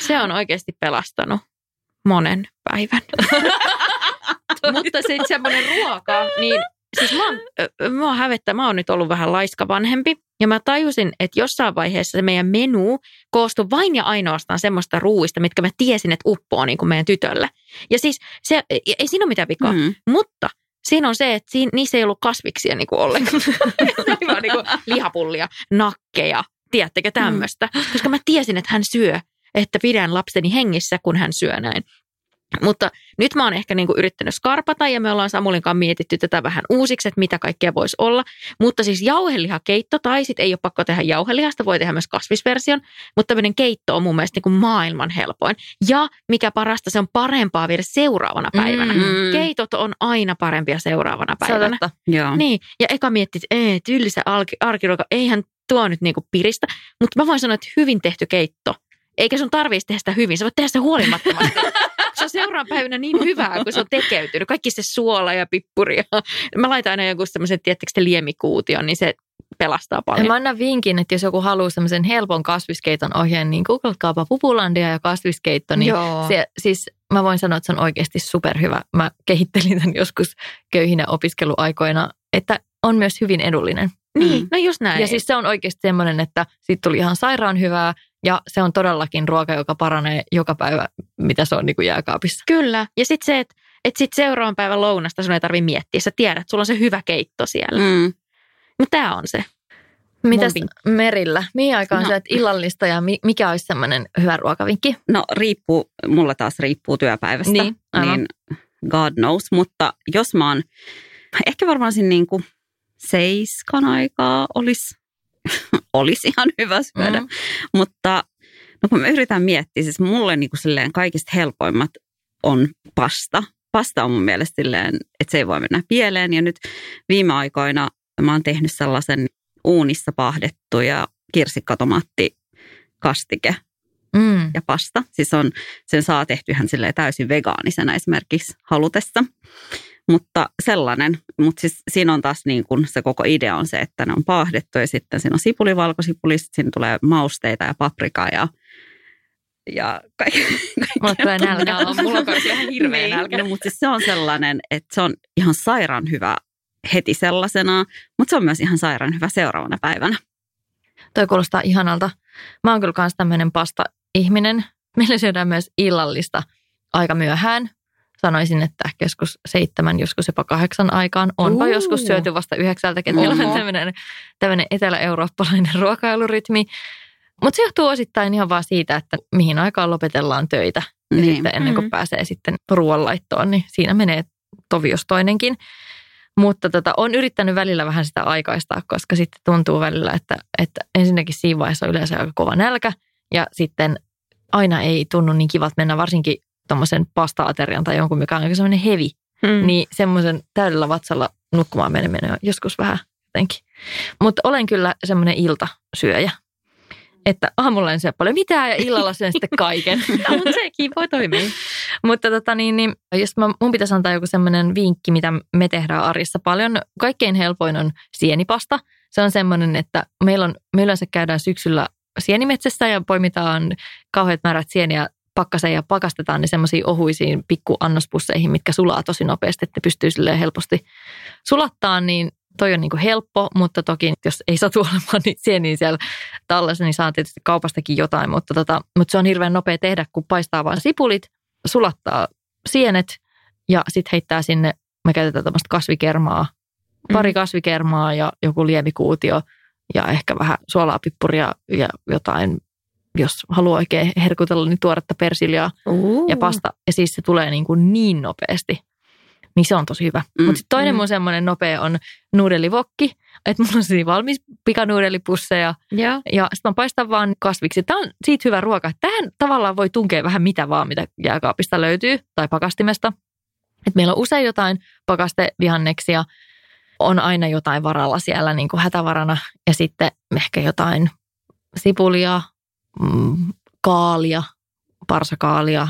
Se on oikeasti pelastanut monen päivän. Mutta sitten semmoinen ruoka, niin siis mä oon, mä oon hävettä, mä oon nyt ollut vähän laiska vanhempi. Ja mä tajusin, että jossain vaiheessa se meidän menu koostui vain ja ainoastaan semmoista ruuista, mitkä mä tiesin, että uppoo niin kuin meidän tytölle. Ja siis se, ei siinä ole mitään vikaa, mm. Mutta siinä on se, että siinä, niissä ei ollut kasviksia niin kuin ollenkaan. Vaan niin kuin lihapullia, nakkeja, tiedättekö tämmöistä. Mm. Koska mä tiesin, että hän syö, että pidän lapseni hengissä, kun hän syö näin. Mutta nyt mä oon ehkä niinku yrittänyt skarpata ja me ollaan Samulin kanssa mietitty tätä vähän uusiksi, että mitä kaikkea voisi olla. Mutta siis jauhelihakeitto tai sitten ei ole pakko tehdä jauhelihasta, voi tehdä myös kasvisversion. Mutta tämmöinen keitto on mun mielestä niinku maailman helpoin. Ja mikä parasta, se on parempaa viedä seuraavana päivänä. Mm. Keitot on aina parempia seuraavana Se on päivänä. Joo. Niin, ja eka mietti, että ee, tylsä arki, arkiruoka, eihän tuo nyt niinku piristä. Mutta mä voin sanoa, että hyvin tehty keitto. Eikä sun tarvitsisi tehdä sitä hyvin, sä voit tehdä sitä huolimattomasti. se on seuraavan päivänä niin hyvää, kun se on tekeytynyt. Kaikki se suola ja pippuri. Mä laitan aina joku semmoisen, tiettekö te liemikuution, niin se pelastaa Ja paljon. mä annan vinkin, että jos joku haluaa semmoisen helpon kasviskeiton ohjeen, niin googletkaapa Pupulandia ja kasviskeitto, niin Joo. se, siis mä voin sanoa, että se on oikeasti superhyvä. Mä kehittelin tämän joskus köyhinä opiskeluaikoina, että on myös hyvin edullinen. Niin, no just näin. Ja siis se on oikeasti semmoinen, että siitä tuli ihan sairaan hyvää ja se on todellakin ruoka, joka paranee joka päivä, mitä se on niin kuin jääkaapissa. Kyllä. Ja sitten se, että et sit seuraavan päivän lounasta sun ei tarvitse miettiä. Sä tiedät, että sulla on se hyvä keitto siellä. Mm. Mutta tämä on se. Mitäs vinkki. Merillä? Mihin aikaan No. no. syöt illallista ja mi- mikä olisi semmoinen hyvä ruokavinkki? No riippuu, mulla taas riippuu työpäivästä. Niin, aivan. niin God knows, mutta jos mä oon, ehkä varmaan siinä niin kuin seiskan aikaa olisi, olisi ihan hyvä syödä. Mm. Mutta no kun mä yritän miettiä, siis mulle niin kuin silleen kaikista helpoimmat on pasta. Pasta on mun mielestä silleen, että se ei voi mennä pieleen. Ja nyt viime aikoina mä oon tehnyt sellaisen uunissa pahdettu ja kirsikkatomaatti kastike Mm. ja pasta. Siis on, sen saa tehty ihan silleen täysin vegaanisena esimerkiksi halutessa. Mutta sellainen, mutta siis siinä on taas niin kuin se koko idea on se, että ne on paahdettu ja sitten siinä on sipuli, valkosipuli, sitten siinä tulee mausteita ja paprikaa ja, ja kaikki. Mulle tulee nälkä. Joo, mulla on ihan hirveä nälkä. No, mutta siis se on sellainen, että se on ihan sairaan hyvä heti sellaisena, mutta se on myös ihan hyvä seuraavana päivänä. Toi kuulostaa ihanalta. Mä oon kyllä kans tämmöinen pasta-ihminen. Meillä syödään myös illallista aika myöhään. Sanoisin, että ehkä joskus seitsemän, joskus jopa kahdeksan aikaan. Onpa Uu. joskus syöty vasta yhdeksältäkin. Meillä on tämmöinen, tämmöinen etelä-eurooppalainen ruokailurytmi. Mutta se johtuu osittain ihan vaan siitä, että mihin aikaan lopetellaan töitä. Ja Niin. sitten ennen kuin Mm. pääsee sitten ruoanlaittoon, niin siinä menee tovi jos toinenkin. Mutta tota, on yrittänyt välillä vähän sitä aikaistaa, koska sitten tuntuu välillä, että, että ensinnäkin siinä vaiheessa on yleensä aika kova nälkä. Ja sitten aina ei tunnu niin kivat mennä varsinkin tuommoisen pasta-aterian tai jonkun, mikä on aika semmoinen hevi. Mm. Niin semmoisen täydellä vatsalla nukkumaan meneminen on joskus vähän jotenkin. Mutta olen kyllä semmoinen iltasyöjä. Että aamulla en syö paljon mitään ja illalla syön sitten kaiken. No, mutta sekin voi toimia. Mutta tota niin, niin jos mä, mun pitäisi antaa joku semmoinen vinkki, mitä me tehdään arjessa paljon. Kaikkein helpoin on sienipasta. Se on semmoinen, että meillä on, me yleensä käydään syksyllä sienimetsässä ja poimitaan kauheat määrät sieniä pakkaseen ja pakastetaan ne semmoisiin ohuisiin pikku annospusseihin, mitkä sulaa tosi nopeasti, että ne pystyy silleen helposti sulattaa, niin toi on niinku helppo, mutta toki jos ei satu olemaan niin sieniä siellä tallessa, niin saa tietysti kaupastakin jotain, mutta, tota, mutta se on hirveän nopea tehdä, kun paistaa vain sipulit, sulattaa sienet ja sitten heittää sinne, me käytetään tämmöistä kasvikermaa, pari Mm. kasvikermaa ja joku liemikuutio ja ehkä vähän suolaa, pippuria ja jotain, jos haluaa oikein herkutella, niin tuoretta persiljaa Uh. ja pasta. Ja siis se tulee niin, kuin niin nopeasti. Niin se on tosi hyvä. Mm, Mutta toinen mm. mun semmoinen nopea on nuudelivokki. Että mulla on siinä valmis pikanuudelipusseja. Joo. Ja sitten mä paistan vaan kasviksi. Tämä on siitä hyvä ruoka. Tähän tavallaan voi tunkea vähän mitä vaan, mitä jääkaapista löytyy tai pakastimesta. Et meillä on usein jotain pakastevihanneksia. On aina jotain varalla siellä niin kuin hätävarana. Ja sitten ehkä jotain sipulia, mm, kaalia, parsakaalia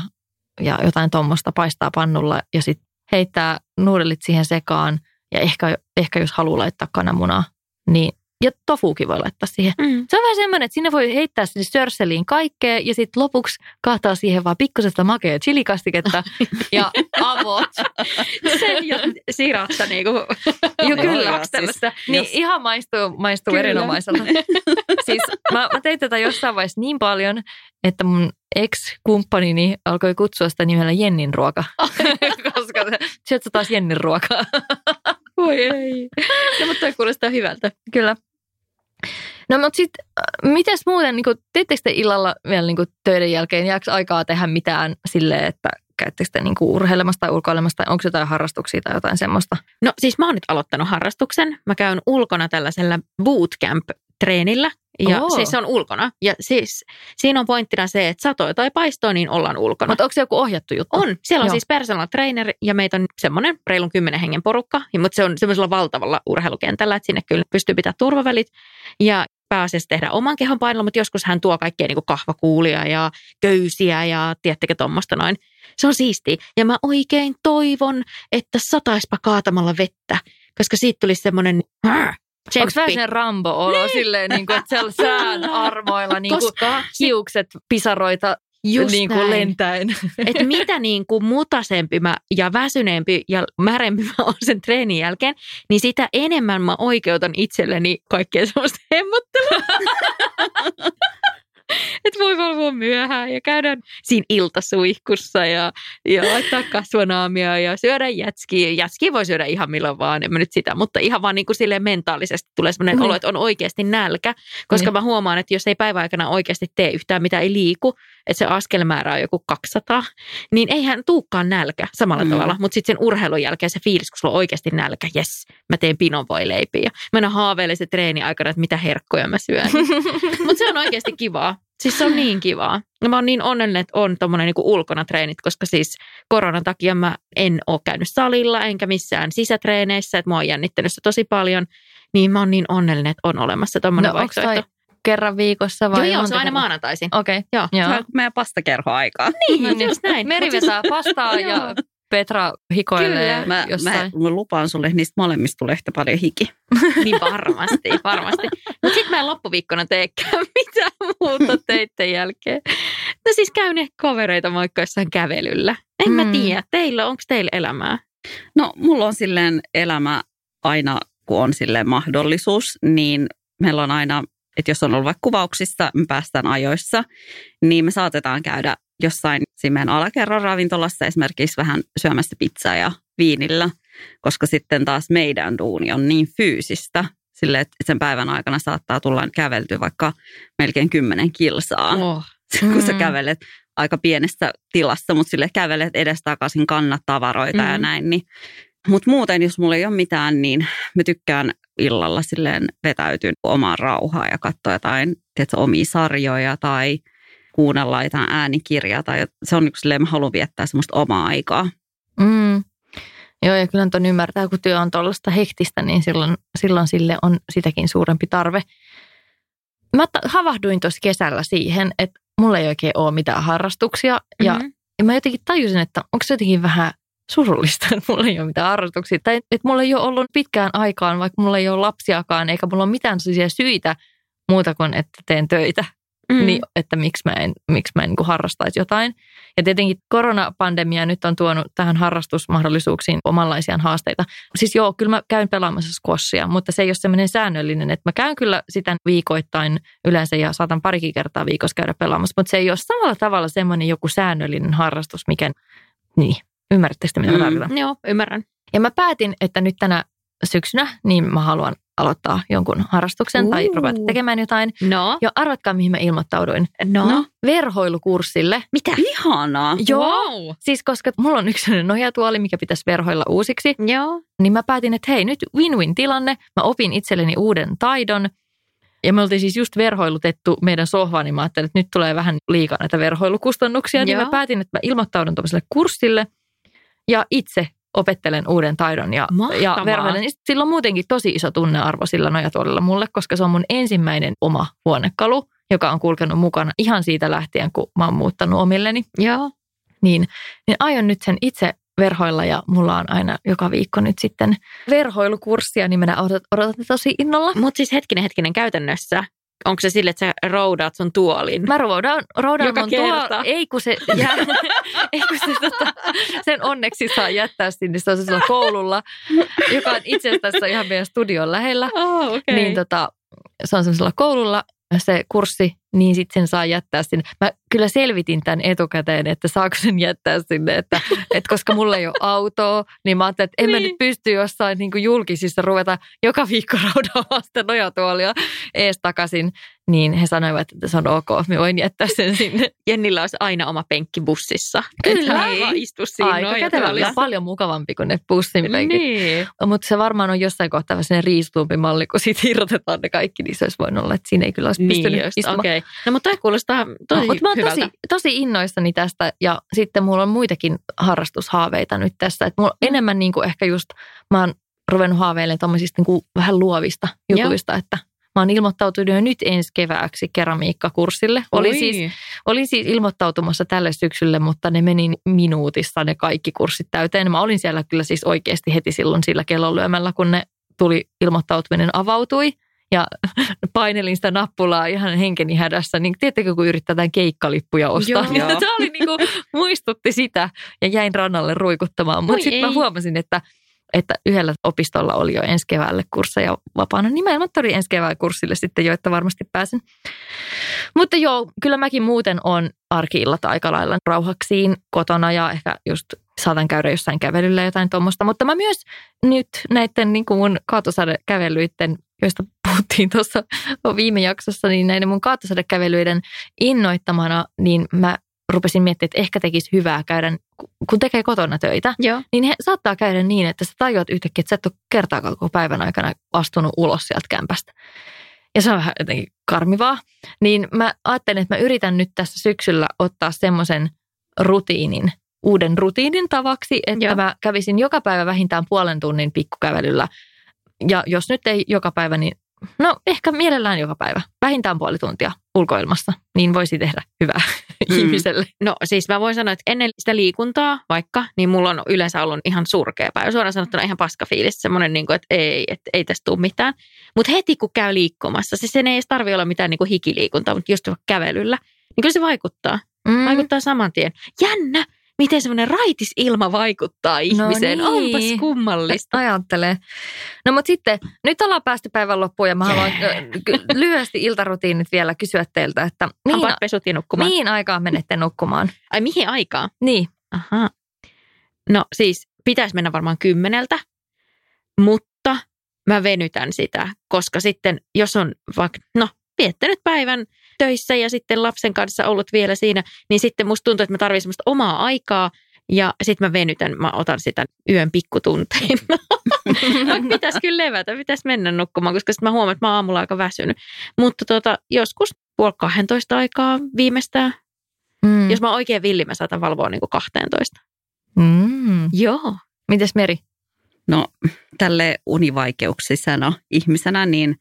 ja jotain tuommoista paistaa pannulla. Ja sitten heittää nuudelit siihen sekaan. Ja ehkä, ehkä jos haluaa laittaa kananmunaa, niin ja tofuukin voi laittaa siihen. Mm. Se on vähän semmoinen, että sinne voi heittää sinne sörsseliin kaikkea ja sitten lopuksi kaataa siihen vaan pikkusesta makea chilikastiketta ja avot. Sen ja siratta niinku. Joo, Joo, kyllä. tällaista. Niin Jos- ihan maistuu, maistuu Kyllä. erinomaiselta. siis mä, mä tein tätä jossain vaiheessa niin paljon, että mun ex-kumppanini alkoi kutsua sitä nimellä Jennin ruoka. Koska syötkö taas Jennin ruokaa? Voi ei. No, mutta toi kuulostaa hyvältä. Kyllä. No mutta sitten, mites muuten, niin teettekö te illalla vielä niin töiden jälkeen, jääkö aikaa tehdä mitään silleen, että käyttekö te niin urheilemassa tai ulkoilemassa, tai onko jotain harrastuksia tai jotain semmoista? No siis mä oon nyt aloittanut harrastuksen. Mä käyn ulkona tällaisella bootcamp-treenillä. Ja Oo. siis se on ulkona. Ja siis siinä on pointtina se, että satoi tai paistoi, niin ollaan ulkona. Mutta onko se joku ohjattu juttu? On. Siellä on Joo. siis personal trainer ja meitä on semmoinen reilun kymmenen hengen porukka, ja- mutta se on semmoisella valtavalla urheilukentällä, että sinne kyllä pystyy pitämään turvavälit ja pääasiassa tehdä oman kehon painolla, mutta joskus hän tuo kaikkea niin kuin kahvakuulia ja köysiä ja tiettekö tuommoista noin. Se on siistiä. Ja mä oikein toivon, että sataispa kaatamalla vettä, koska siitä tulisi semmoinen Onko vähän sen Rambo-olo silleen, niin kuin, että siellä sään armoilla niin kuin hiukset pisaroita Just niin kuin näin. lentäen. että mitä niin kuin mutasempi mä ja väsyneempi ja märempi mä oon sen treenin jälkeen, niin sitä enemmän mä oikeutan itselleni kaikkea semmoista hemmottelua. että voi valvoa myöhään ja käydä siinä iltasuihkussa ja, ja laittaa kasvonaamia ja syödä jätskiä. Jätskiä voi syödä ihan milloin vaan, en mä nyt sitä, mutta ihan vaan niin kuin silleen mentaalisesti tulee sellainen Niin. olo, että on oikeasti nälkä. Koska Niin. mä huomaan, että jos ei päiväaikana oikeasti tee yhtään mitä ei liiku, että se askelmäärä on joku 200, niin eihän tuukkaan nälkä samalla Mm. tavalla. Mutta sitten sen urheilun jälkeen se fiilis, kun sulla on oikeasti nälkä, jes, mä teen pinonvoileipiä. Mä aina haaveilen se treeni aikana, että mitä herkkoja mä syön. Mutta se on oikeasti kivaa. Siis se on niin kivaa. Ja mä oon niin onnellinen, että on tommonen niinku ulkona treenit, koska siis koronan takia mä en ole käynyt salilla enkä missään sisätreeneissä, että mä oon jännittänyt se tosi paljon. Niin mä oon niin onnellinen, että on olemassa tommonen No vaihtoehto. toi kerran viikossa vai Joo, joo, se on aina maanantaisin. Okei, Joo. joo. Se on meidän pastakerhoaikaa. Niin, No niin. just näin. Meri siis- vetää pastaa ja Joo. Petra hikoilee Kyllä. Mä, jossain. mä, mä lupaan sulle, niistä molemmista tulee yhtä paljon hiki. Niin varmasti, varmasti. Mutta sitten mä en loppuviikkona teekään mitään muuta teitten jälkeen. No siis käyn ehkä kavereita moikka jossain kävelyllä. En mä Mm. tiedä, teillä, onko teillä elämää? No mulla on silleen elämä aina, kun on silleen mahdollisuus, niin meillä on aina, että jos on ollut vaikka kuvauksissa, me päästään ajoissa, niin me saatetaan käydä jossain siinä meidän alakerran ravintolassa esimerkiksi vähän syömässä pizzaa ja viinillä, koska sitten taas meidän duuni on niin fyysistä, sille että sen päivän aikana saattaa tulla kävelty vaikka melkein kymmenen kilsaa Oh. kun sä Mm. kävelet aika pienessä tilassa, mutta sille kävelet edestakaisin, kannat tavaroita mm. ja Mm. näin. Niin. Mutta muuten, jos mulla ei ole mitään, niin mä tykkään illalla silleen vetäytyä omaan rauhaan ja katsoa jotain tiedätkö, omia sarjoja tai kuunnella jotain äänikirjaa. Tai se on yksi silleen, mä haluan viettää semmoista omaa aikaa. Mm. Joo, ja kyllä ton ymmärtää, kun työ on tuollaista hektistä, niin silloin, silloin sille on sitäkin suurempi tarve. Mä ta- havahduin tuossa kesällä siihen, että mulla ei oikein ole mitään harrastuksia. Ja, Mhm. ja mä jotenkin tajusin, että onko se jotenkin vähän surullista, että mulla ei ole mitään harrastuksia. Tai että mulla ei ole ollut pitkään aikaan, vaikka mulla ei ole lapsiakaan, eikä mulla ole mitään sellaisia syitä muuta kuin, että teen töitä Mm. niin, että miksi mä en, miksi mä en niin harrastaisi jotain. Ja tietenkin koronapandemia nyt on tuonut tähän harrastusmahdollisuuksiin omanlaisiaan haasteita. Siis joo, kyllä mä käyn pelaamassa squashia, mutta se ei ole semmoinen säännöllinen, että mä käyn kyllä sitä viikoittain yleensä ja saatan parikin kertaa viikossa käydä pelaamassa, mutta se ei ole samalla tavalla semmoinen joku säännöllinen harrastus, mikä, niin, ymmärrättekö te, mitä Mm. tarkoitan? Joo, ymmärrän. Ja mä päätin, että nyt tänä syksynä, niin mä haluan aloittaa jonkun harrastuksen tai Uu. ruveta tekemään jotain. No, Ja arvatkaa, mihin mä ilmoittauduin no. No. verhoilukurssille. Mitä? Ihanaa. Joo. Wow. Siis koska mulla on yksi nojatuoli, mikä pitäisi verhoilla uusiksi, Joo. niin mä päätin, että hei nyt win-win tilanne. Mä opin itselleni uuden taidon. Ja me oltiin siis just verhoilutettu meidän sohvaan, niin mä ajattelin, että nyt tulee vähän liikaa näitä verhoilukustannuksia. Niin Joo. mä päätin, että mä ilmoittaudun tuollaiselle kurssille ja itse opettelen uuden taidon ja, Mahtavaa. ja verhoilen. Sillä on muutenkin tosi iso tunnearvo sillä nojatuolilla mulle, koska se on mun ensimmäinen oma huonekalu, joka on kulkenut mukana ihan siitä lähtien, kun mä oon muuttanut omilleni Joo. niin, niin aion nyt sen itse verhoilla ja mulla on aina joka viikko nyt sitten verhoilukurssia, niin minä odotan, odotan tosi innolla. Mutta siis hetkinen, hetkinen käytännössä. Onko se sille, että sä roudaat sun tuolin? Mä roudaan, roudaan Joka mun kerta. tuo, ei kun se, jää, ei kun se tota, sen onneksi saa jättää sinne, se on sillä koululla, joka on itse asiassa ihan meidän studion lähellä. Oh, okay. Niin tota, se on semmoisella koululla se kurssi, niin sitten sen saa jättää sinne. Mä kyllä selvitin tämän etukäteen, että saako sen jättää sinne, että, että koska mulla ei ole autoa, niin mä ajattelin, että en mä Niin. nyt pysty jossain niin julkisissa ruveta joka viikko raudaamaan sitä nojatuolia ees takaisin. Niin he sanoivat, että se on ok, me voin jättää sen sinne. Jennillä olisi aina oma penkki bussissa. Kyllä. Että hän istu siinä Aika kätevä, paljon mukavampi kuin ne bussin penkit. Niin. Mutta se varmaan on jossain kohtaa sen riisutumpi malli, kun siitä irrotetaan ne kaikki, niin se olisi voinut olla, että siinä ei kyllä olisi pystynyt Niin just, istumaan. okei. No mutta toi kuulostaa tosi No, mutta mä oon tosi, tosi innoissani tästä ja sitten mulla on muitakin harrastushaaveita nyt tässä. Että mulla Mm. enemmän niin kuin ehkä just, mä oon ruvennut haaveilemaan tommosista niin kuin vähän luovista Joo. jutuista, että mä oon ilmoittautunut jo nyt ensi kevääksi keramiikkakurssille. Olin Oi. siis, olin siis ilmoittautumassa tälle syksylle, mutta ne meni minuutissa ne kaikki kurssit täyteen. Mä olin siellä kyllä siis oikeasti heti silloin sillä kellonlyömällä, kun ne tuli ilmoittautuminen avautui ja painelin sitä nappulaa ihan henkeni hädässä, niin tiedättekö, kun yrittää jotain keikkalippuja ostaa, Joo. niin se oli niin kuin, muistutti sitä ja jäin rannalle ruikuttamaan. Mutta sitten mä huomasin, että, että yhdellä opistolla oli jo ensi keväälle kursseja vapaana. Niin mä ilmoittauduin ensi kevään kurssille sitten jo, että varmasti pääsen. Mutta joo, kyllä mäkin muuten on arkiillat aika lailla rauhaksiin kotona ja ehkä just saatan käydä jossain kävelyllä jotain tuommoista. Mutta mä myös nyt näiden niin kuin mun kaatosadekävelyiden, joista puhuttiin tuossa viime jaksossa, niin näiden mun kaatosadekävelyiden innoittamana, niin mä rupesin miettimään, että ehkä tekisi hyvää käydä, kun tekee kotona töitä, Joo. niin he saattaa käydä niin, että sä tajuat yhtäkkiä, että sä et ole kertaakaan koko päivän aikana astunut ulos sieltä kämpästä. Ja se on vähän jotenkin karmivaa. Niin mä ajattelin, että mä yritän nyt tässä syksyllä ottaa semmoisen rutiinin, uuden rutiinin tavaksi, että Joo. mä kävisin joka päivä vähintään puolen tunnin pikkukävelyllä. Ja jos nyt ei joka päivä, niin no ehkä mielellään joka päivä. Vähintään puoli tuntia ulkoilmassa, niin voisi tehdä hyvää Mm. ihmiselle. No siis mä voin sanoa, että ennen sitä liikuntaa vaikka, niin mulla on yleensä ollut ihan surkea päivä. Suoraan sanottuna ihan paskafiilis, semmoinen, niin kuin, että ei, että ei tästä tule mitään. Mutta heti kun käy liikkumassa, siis sen ei edes tarvitse olla mitään niin kuin hikiliikuntaa, mutta just vaikka kävelyllä, niin kyllä se vaikuttaa. Mm. Vaikuttaa saman tien. Jännä, miten semmoinen raitis ilma vaikuttaa ihmiseen. niin. Onpas kummallista. Ajattelee. No mutta sitten, nyt ollaan päästy päivän loppuun ja mä haluan lyhyesti iltarutiinit vielä kysyä teiltä, että mihin, nukkumaan. mihin aikaan menette nukkumaan? Ai mihin aikaan? Niin, Aha. No siis pitäisi mennä varmaan kymmeneltä, mutta mä venytän sitä, koska sitten jos on vaikka, no viettänyt päivän töissä ja sitten lapsen kanssa ollut vielä siinä, niin sitten musta tuntuu, että mä tarvitsen semmoista omaa aikaa ja sitten mä venytän, mä otan sitä yön pikkutunteina. pitäisi kyllä levätä, pitäisi mennä nukkumaan, koska sitten mä huomaan, että mä oon aamulla aika väsynyt. Mutta tota, joskus puoli 12 aikaa viimeistään. mm. Jos mä oon oikein villi, mä saatan valvoa niin kuin 12. mm. Joo. Mites Meri? No tälle univaikeuksisena ihmisenä, niin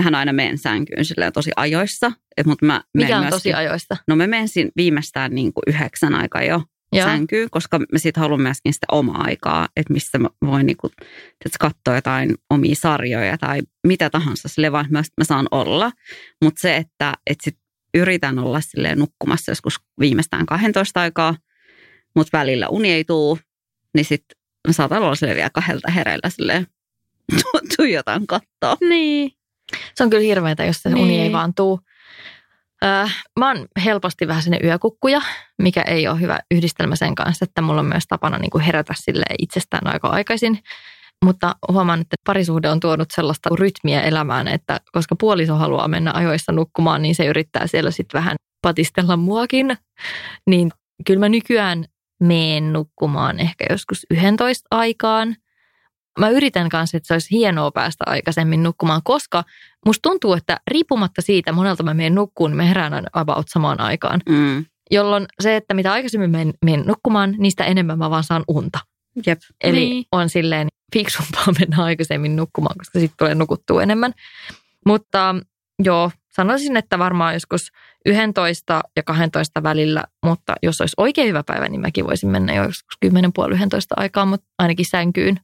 mähän aina menen sänkyyn silleen tosi ajoissa. Et, mutta mä Mikä on myöskin- tosi ajoista? No mä menen siinä viimeistään niin kuin yhdeksän aikaa jo Joo. sänkyyn, koska mä siitä haluan myöskin sitä omaa aikaa, että missä mä voin niin kuin, katsoa jotain omia sarjoja tai mitä tahansa sille vaan, mä, mä saan olla. Mutta se, että, että sit yritän olla silleen nukkumassa joskus viimeistään 12 aikaa, mutta välillä uni ei tuu, niin sitten mä saatan olla silleen vielä kahdelta hereillä silleen tu- tuijotan kattoa. Niin. Se on kyllä hirveätä, jos se uni Niin. ei vaan tuu. Äh, mä oon helposti vähän sinne yökukkuja, mikä ei ole hyvä yhdistelmä sen kanssa, että mulla on myös tapana niin kuin herätä sille itsestään aika aikaisin. Mutta huomaan, että parisuhde on tuonut sellaista rytmiä elämään, että koska puoliso haluaa mennä ajoissa nukkumaan, niin se yrittää siellä sitten vähän patistella muakin. Niin kyllä mä nykyään meen nukkumaan ehkä joskus 11 aikaan. Mä yritän kanssa, että se olisi hienoa päästä aikaisemmin nukkumaan, koska musta tuntuu, että riippumatta siitä, monelta mä menen nukkuun, niin mä herään aina about samaan aikaan. Mm. Jolloin se, että mitä aikaisemmin menen, menen nukkumaan, niistä enemmän mä vaan saan unta. Jep. Eli Niin. on silleen fiksumpaa mennä aikaisemmin nukkumaan, koska sitten tulee nukuttua enemmän. Mutta joo, sanoisin, että varmaan joskus 11 ja 12 välillä, mutta jos olisi oikein hyvä päivä, niin mäkin voisin mennä jo joskus 10 puoli 11 aikaa, mutta ainakin sänkyyn.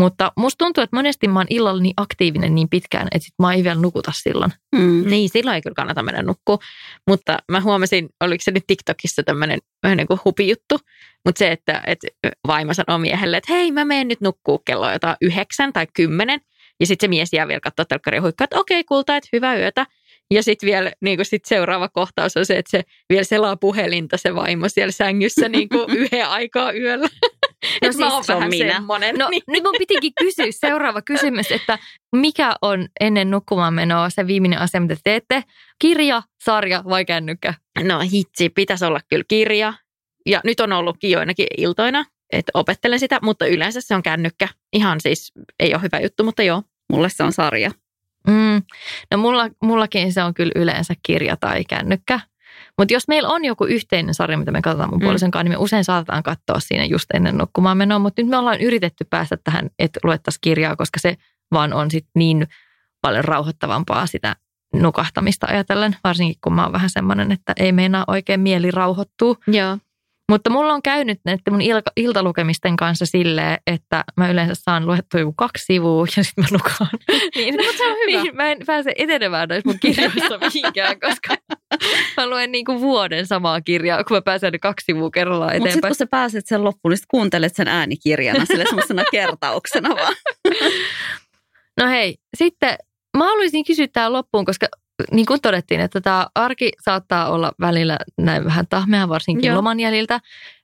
Mutta musta tuntuu, että monesti mä oon illalla niin aktiivinen niin pitkään, että sit mä en vielä nukuta silloin. Mm. Niin, silloin ei kyllä kannata mennä nukkua. Mutta mä huomasin, oliko se nyt TikTokissa tämmöinen vähän niin kuin hupijuttu. Mutta se, että, että vaimo sanoo miehelle, että hei mä menen nyt nukkuu kello jotain yhdeksän tai kymmenen. Ja sitten se mies jää vielä katsoa telkkaria ja huikkaa, että okei kulta, että hyvää yötä. Ja sitten vielä niin kuin sit seuraava kohtaus on se, että se vielä selaa puhelinta se vaimo siellä sängyssä niin kuin yhden aikaa yöllä. No siis se on vähän minä. semmonen. No niin. nyt mun pitikin kysyä seuraava kysymys, että mikä on ennen nukkumaan menoa se viimeinen asia, mitä teette? Kirja, sarja vai kännykkä? No hitsi, pitäisi olla kyllä kirja. Ja nyt on ollutkin joinakin iltoina, että opettelen sitä, mutta yleensä se on kännykkä. Ihan siis ei ole hyvä juttu, mutta joo. Mulle se on sarja. Mm. No mulla, mullakin se on kyllä yleensä kirja tai kännykkä. Mutta jos meillä on joku yhteinen sarja, mitä me katsotaan mun Mm. puolison kanssa, niin me usein saatetaan katsoa siinä just ennen nukkumaan menoa. Mutta nyt me ollaan yritetty päästä tähän, että luettaisiin kirjaa, koska se vaan on sit niin paljon rauhoittavampaa sitä nukahtamista ajatellen. Varsinkin kun mä oon vähän semmoinen, että ei meinaa oikein mieli rauhoittua. Joo. Mutta mulla on käynyt näiden mun ilka, iltalukemisten kanssa silleen, että mä yleensä saan luettua joku kaksi sivua ja sitten mä nukaan. niin, No, mutta se on hyvä. Niin, mä en pääse etenemään näissä mun kirjoissa mihinkään, koska mä luen niinku vuoden samaa kirjaa, kun mä pääsen kaksi sivua kerrallaan Mutta sitten eteenpäin. kun sä pääset sen loppuun, niin kuuntelet sen äänikirjana sille semmoisena kertauksena vaan. No hei, sitten mä haluaisin kysyä tähän loppuun, koska niin kuin todettiin, että tämä arki saattaa olla välillä näin vähän tahmea, varsinkin Joo. loman jäljiltä.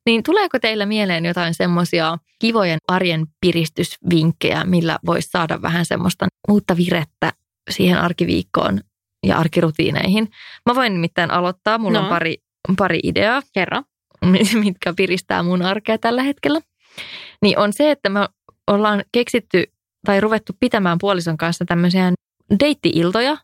Niin tuleeko teillä mieleen jotain semmoisia kivojen arjen piristysvinkkejä, millä voisi saada vähän semmoista uutta virettä siihen arkiviikkoon ja arkirutiineihin? Mä voin nimittäin aloittaa, mulla no. on pari, pari ideaa Kerro. mitkä piristää mun arkea tällä hetkellä, niin on se, että me ollaan keksitty tai ruvettu pitämään puolison kanssa tämmöisiä deitti-iltoja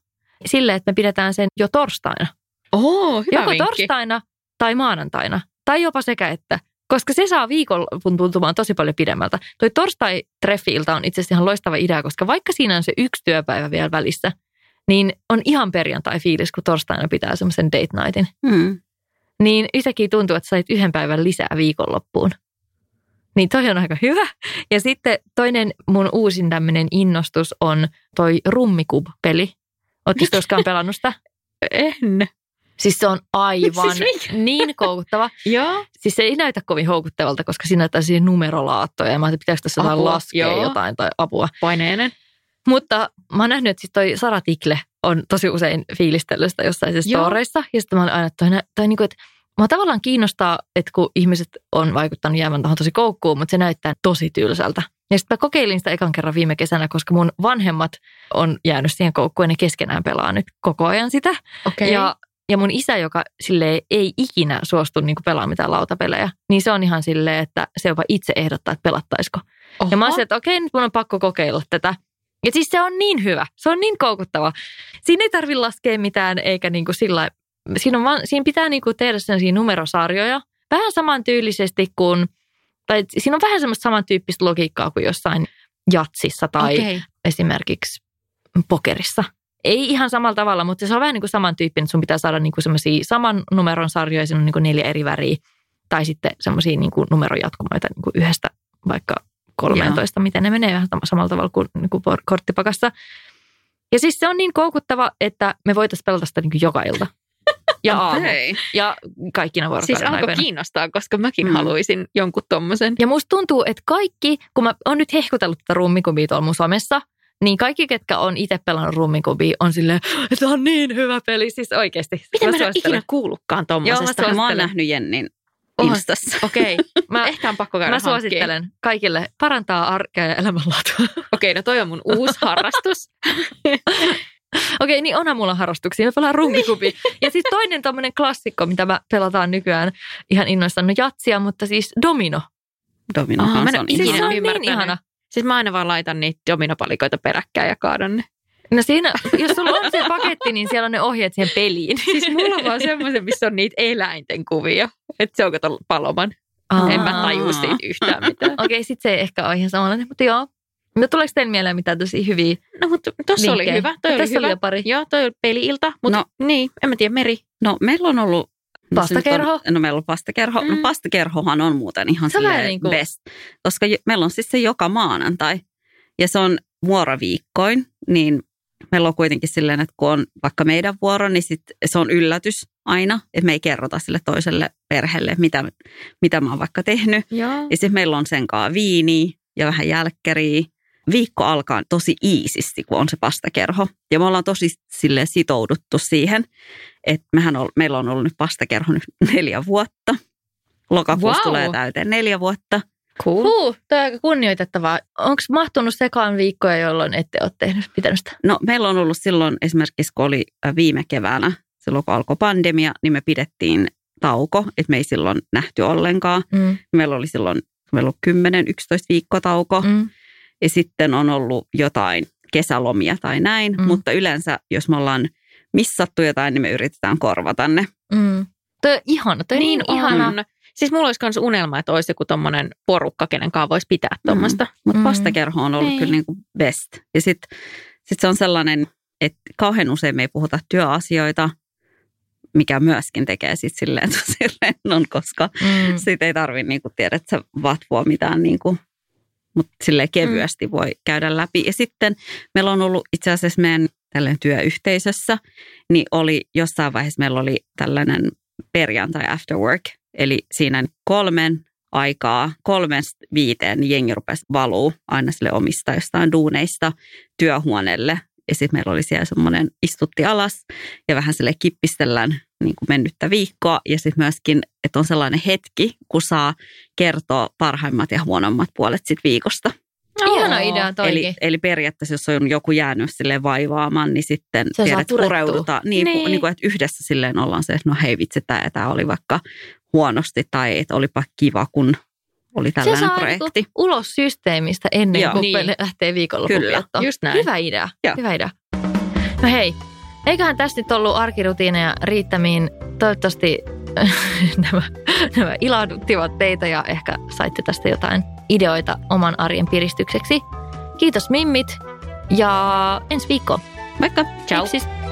sille, että me pidetään sen jo torstaina. Oo, hyvä Joko vinkki. torstaina tai maanantaina tai jopa sekä että. Koska se saa viikonlopun tuntumaan tosi paljon pidemmältä. Toi torstai-treffi-ilta on itse asiassa ihan loistava idea, koska vaikka siinä on se yksi työpäivä vielä välissä, niin on ihan perjantai-fiilis, kun torstaina pitää semmoisen date nightin Hmm. niin yhtäkkiä tuntuu, että sait yhden päivän lisää viikonloppuun. Niin toi on aika hyvä. Ja sitten toinen mun uusin tämmöinen innostus on toi Rummikub-peli. Oletko koskaan pelannut sitä? En. Siis se on aivan Siis niin koukuttava. Joo. Siis se ei näytä kovin houkuttavalta, koska siinä näyttää siihen numerolaattoja. Ja mä ajattelin, pitääkö tässä jotain laskea joo. jotain tai apua. Paineinen. Mutta mä oon nähnyt, että siis toi Sara Tikle on tosi usein fiilistellyt sitä jossain Joo. storeissa. Ja sitten mä olin aina, että, toi, toi niinku, että Mua tavallaan kiinnostaa, että kun ihmiset on vaikuttanut jäämään tuohon tosi koukkuun, mutta se näyttää tosi tylsältä. Ja sitten mä kokeilin sitä ekan kerran viime kesänä, koska mun vanhemmat on jäänyt siihen koukkuun ja ne keskenään pelaa nyt koko ajan sitä. Okei. Ja, ja mun isä, joka sille ei ikinä suostu niin pelaamaan mitään lautapelejä, niin se on ihan silleen, että se jopa itse ehdottaa, että pelattaisiko. Oho. Ja mä olisin, että okei, nyt mun on pakko kokeilla tätä. Ja siis se on niin hyvä, se on niin koukuttava. Siinä ei tarvi laskea mitään, eikä niin kuin sillä siinä, on vaan, siinä pitää niin kuin tehdä sellaisia numerosarjoja, vähän samantyylisesti kuin, tai siinä on vähän semmoista samantyyppistä logiikkaa kuin jossain jatsissa tai Okei. esimerkiksi pokerissa. Ei ihan samalla tavalla, mutta se on vähän niin kuin samantyyppinen, että sun pitää saada niin kuin semmoisia saman numeron sarjoja, siinä on niin kuin neljä eri väriä, tai sitten semmoisia niin kuin numerojatkumoita niin kuin yhdestä vaikka 13, miten ne menee vähän sam- samalla tavalla kuin, niin kuin korttipakassa. Ja siis se on niin koukuttava, että me voitaisiin pelata sitä niin kuin joka ilta. Ja aamu. Okei. Ja kaikkina vuorokauden Siis alkoi kiinnostaa, koska mäkin Mm. haluaisin jonkun tommosen. Ja musta tuntuu, että kaikki, kun mä oon nyt hehkutellut tätä rummikubia tuolla mun somessa, niin kaikki, ketkä on itse pelannut rummikubia, on silleen, että tämä on niin hyvä peli. Siis oikeasti. Miten mä en ole suosittelen. ikinä kuullutkaan tommosesta? Joo, mä Mä oon nähnyt Jennin Oho. Instassa. Okei, mä, Ehkä on pakko käydä mä suosittelen kaikille. Parantaa arkea ja elämänlaatua. Okei, no toi on mun uusi harrastus. Okei, niin onhan mulla harrastuksia. Mä pelaan rummikubia. Ja sitten toinen tommonen klassikko, mitä mä pelataan nykyään ihan innoissaan, no jatsia, mutta siis domino. Dominohan Aa, mä se en on Siis ikinä se on ihana. niin ihana. Siis mä aina vaan laitan niitä dominopalikoita peräkkäin ja kaadan ne. No siinä, jos sulla on se paketti, niin siellä on ne ohjeet siihen peliin. Siis mulla on vaan semmoisen, missä on niitä eläinten kuvia. Että se on kato paloman. En mä Aa. tajua siitä yhtään mitään. Okei, sit se ei ehkä ole ihan samanlainen, mutta joo. No tuleeko teille mieleen mitään tosi hyviä No mutta tossa oli vinkkejä? hyvä. Toi oli Tässä oli hyvä. jo pari. Joo, toi oli peli-ilta. Mutta No. no. niin, en mä tiedä, Meri. No meillä on ollut... no se nyt Pastakerho? On, no meillä on pastakerho. Mm. No Mm. pastakerhohan on muuten ihan Se niin kuin- best. Koska meillä on siis se joka maanantai. Ja se on vuoroviikkoin. Niin meillä on kuitenkin silleen, että kun on vaikka meidän vuoro, niin sit se on yllätys aina. Että me ei kerrota sille toiselle perheelle, mitä, mitä mä oon vaikka tehnyt. Joo. Ja sitten meillä on sen kanssa viiniä ja vähän jälkkäriä. Viikko alkaa tosi iisisti, kun on se pastakerho. Ja me ollaan tosi silleen sitouduttu siihen, että mehän on, meillä on ollut nyt pastakerho nyt neljä vuotta. Lokakuussa Vau. tulee täyteen neljä vuotta. Cool. Huu, toi on aika kunnioitettavaa. Onko mahtunut sekaan viikkoja, jolloin ette ole tehnyt, pitänyt sitä? No meillä on ollut silloin esimerkiksi, kun oli viime keväänä, silloin kun alkoi pandemia, niin me pidettiin tauko, että me ei silloin nähty ollenkaan. Mm. Meillä oli silloin, meillä oli 10-11 viikko tauko. Mm. Ja sitten on ollut jotain kesälomia tai näin, Mm. mm. mutta yleensä jos me ollaan missattu jotain, niin me yritetään korvata ne. Mm. Toi on ihana, toi niin, niin ihana. on. Siis mulla olisi myös unelma, että olisi joku tommonen porukka, kenen kanssa voisi pitää tuommoista. Mutta Mm. mm. pastakerho on ollut Niin. kyllä niin kuin best. Ja sitten sit se on sellainen, että kauhean usein me ei puhuta työasioita. mikä myöskin tekee sitten silleen tosi lennon, koska Mm. siitä ei tarvitse niinku tiedä, että se vatvua mitään niinku, mutta silleen kevyesti voi käydä läpi. Ja sitten meillä on ollut itse asiassa meidän tällainen työyhteisössä, niin oli jossain vaiheessa meillä oli tällainen perjantai after work, eli siinä kolmen aikaa, kolmesta viiteen niin jengi rupesi valuu aina sille omista jostain duuneista työhuoneelle. Ja sitten meillä oli siellä semmoinen, istutti alas ja vähän sille kippistellään niin kuin mennyttä viikkoa. Ja sitten myöskin, että on sellainen hetki, kun saa kertoa parhaimmat ja huonommat puolet sit viikosta. Ihana idea toikin. Eli, eli periaatteessa, jos on joku jäänyt sille vaivaamaan, niin sitten saa tiedät, pureudutaan. Niin, niin. Niin. niin kuin, että yhdessä silleen ollaan se, että no hei vitsi, tämä, tämä oli vaikka huonosti tai että olipa kiva, kun oli se tällainen saa projekti. niinku ulos systeemistä ennen Joo. kuin Niin. niin. lähtee viikonlopun Kyllä, just näin. Hyvä idea. Joo. Hyvä idea. No hei, eiköhän tästä nyt ollut arkirutiineja riittämiin. Toivottavasti nämä, nämä ilahduttivat teitä ja ehkä saitte tästä jotain ideoita oman arjen piristykseksi. Kiitos Mimmit ja ensi viikko. Vaikka. Ciao. Kipsis.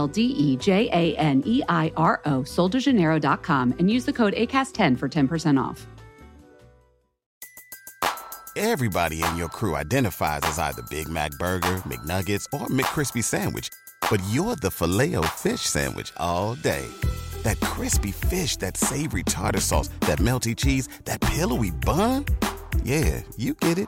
D E J A N E I R O, soldejaneiro.com, and use the code ACAST10 for 10% off. Everybody in your crew identifies as either Big Mac Burger, McNuggets, or McCrispy Sandwich. But you're the filet fish Sandwich all day. That crispy fish, that savory tartar sauce, that melty cheese, that pillowy bun. Yeah, you get it.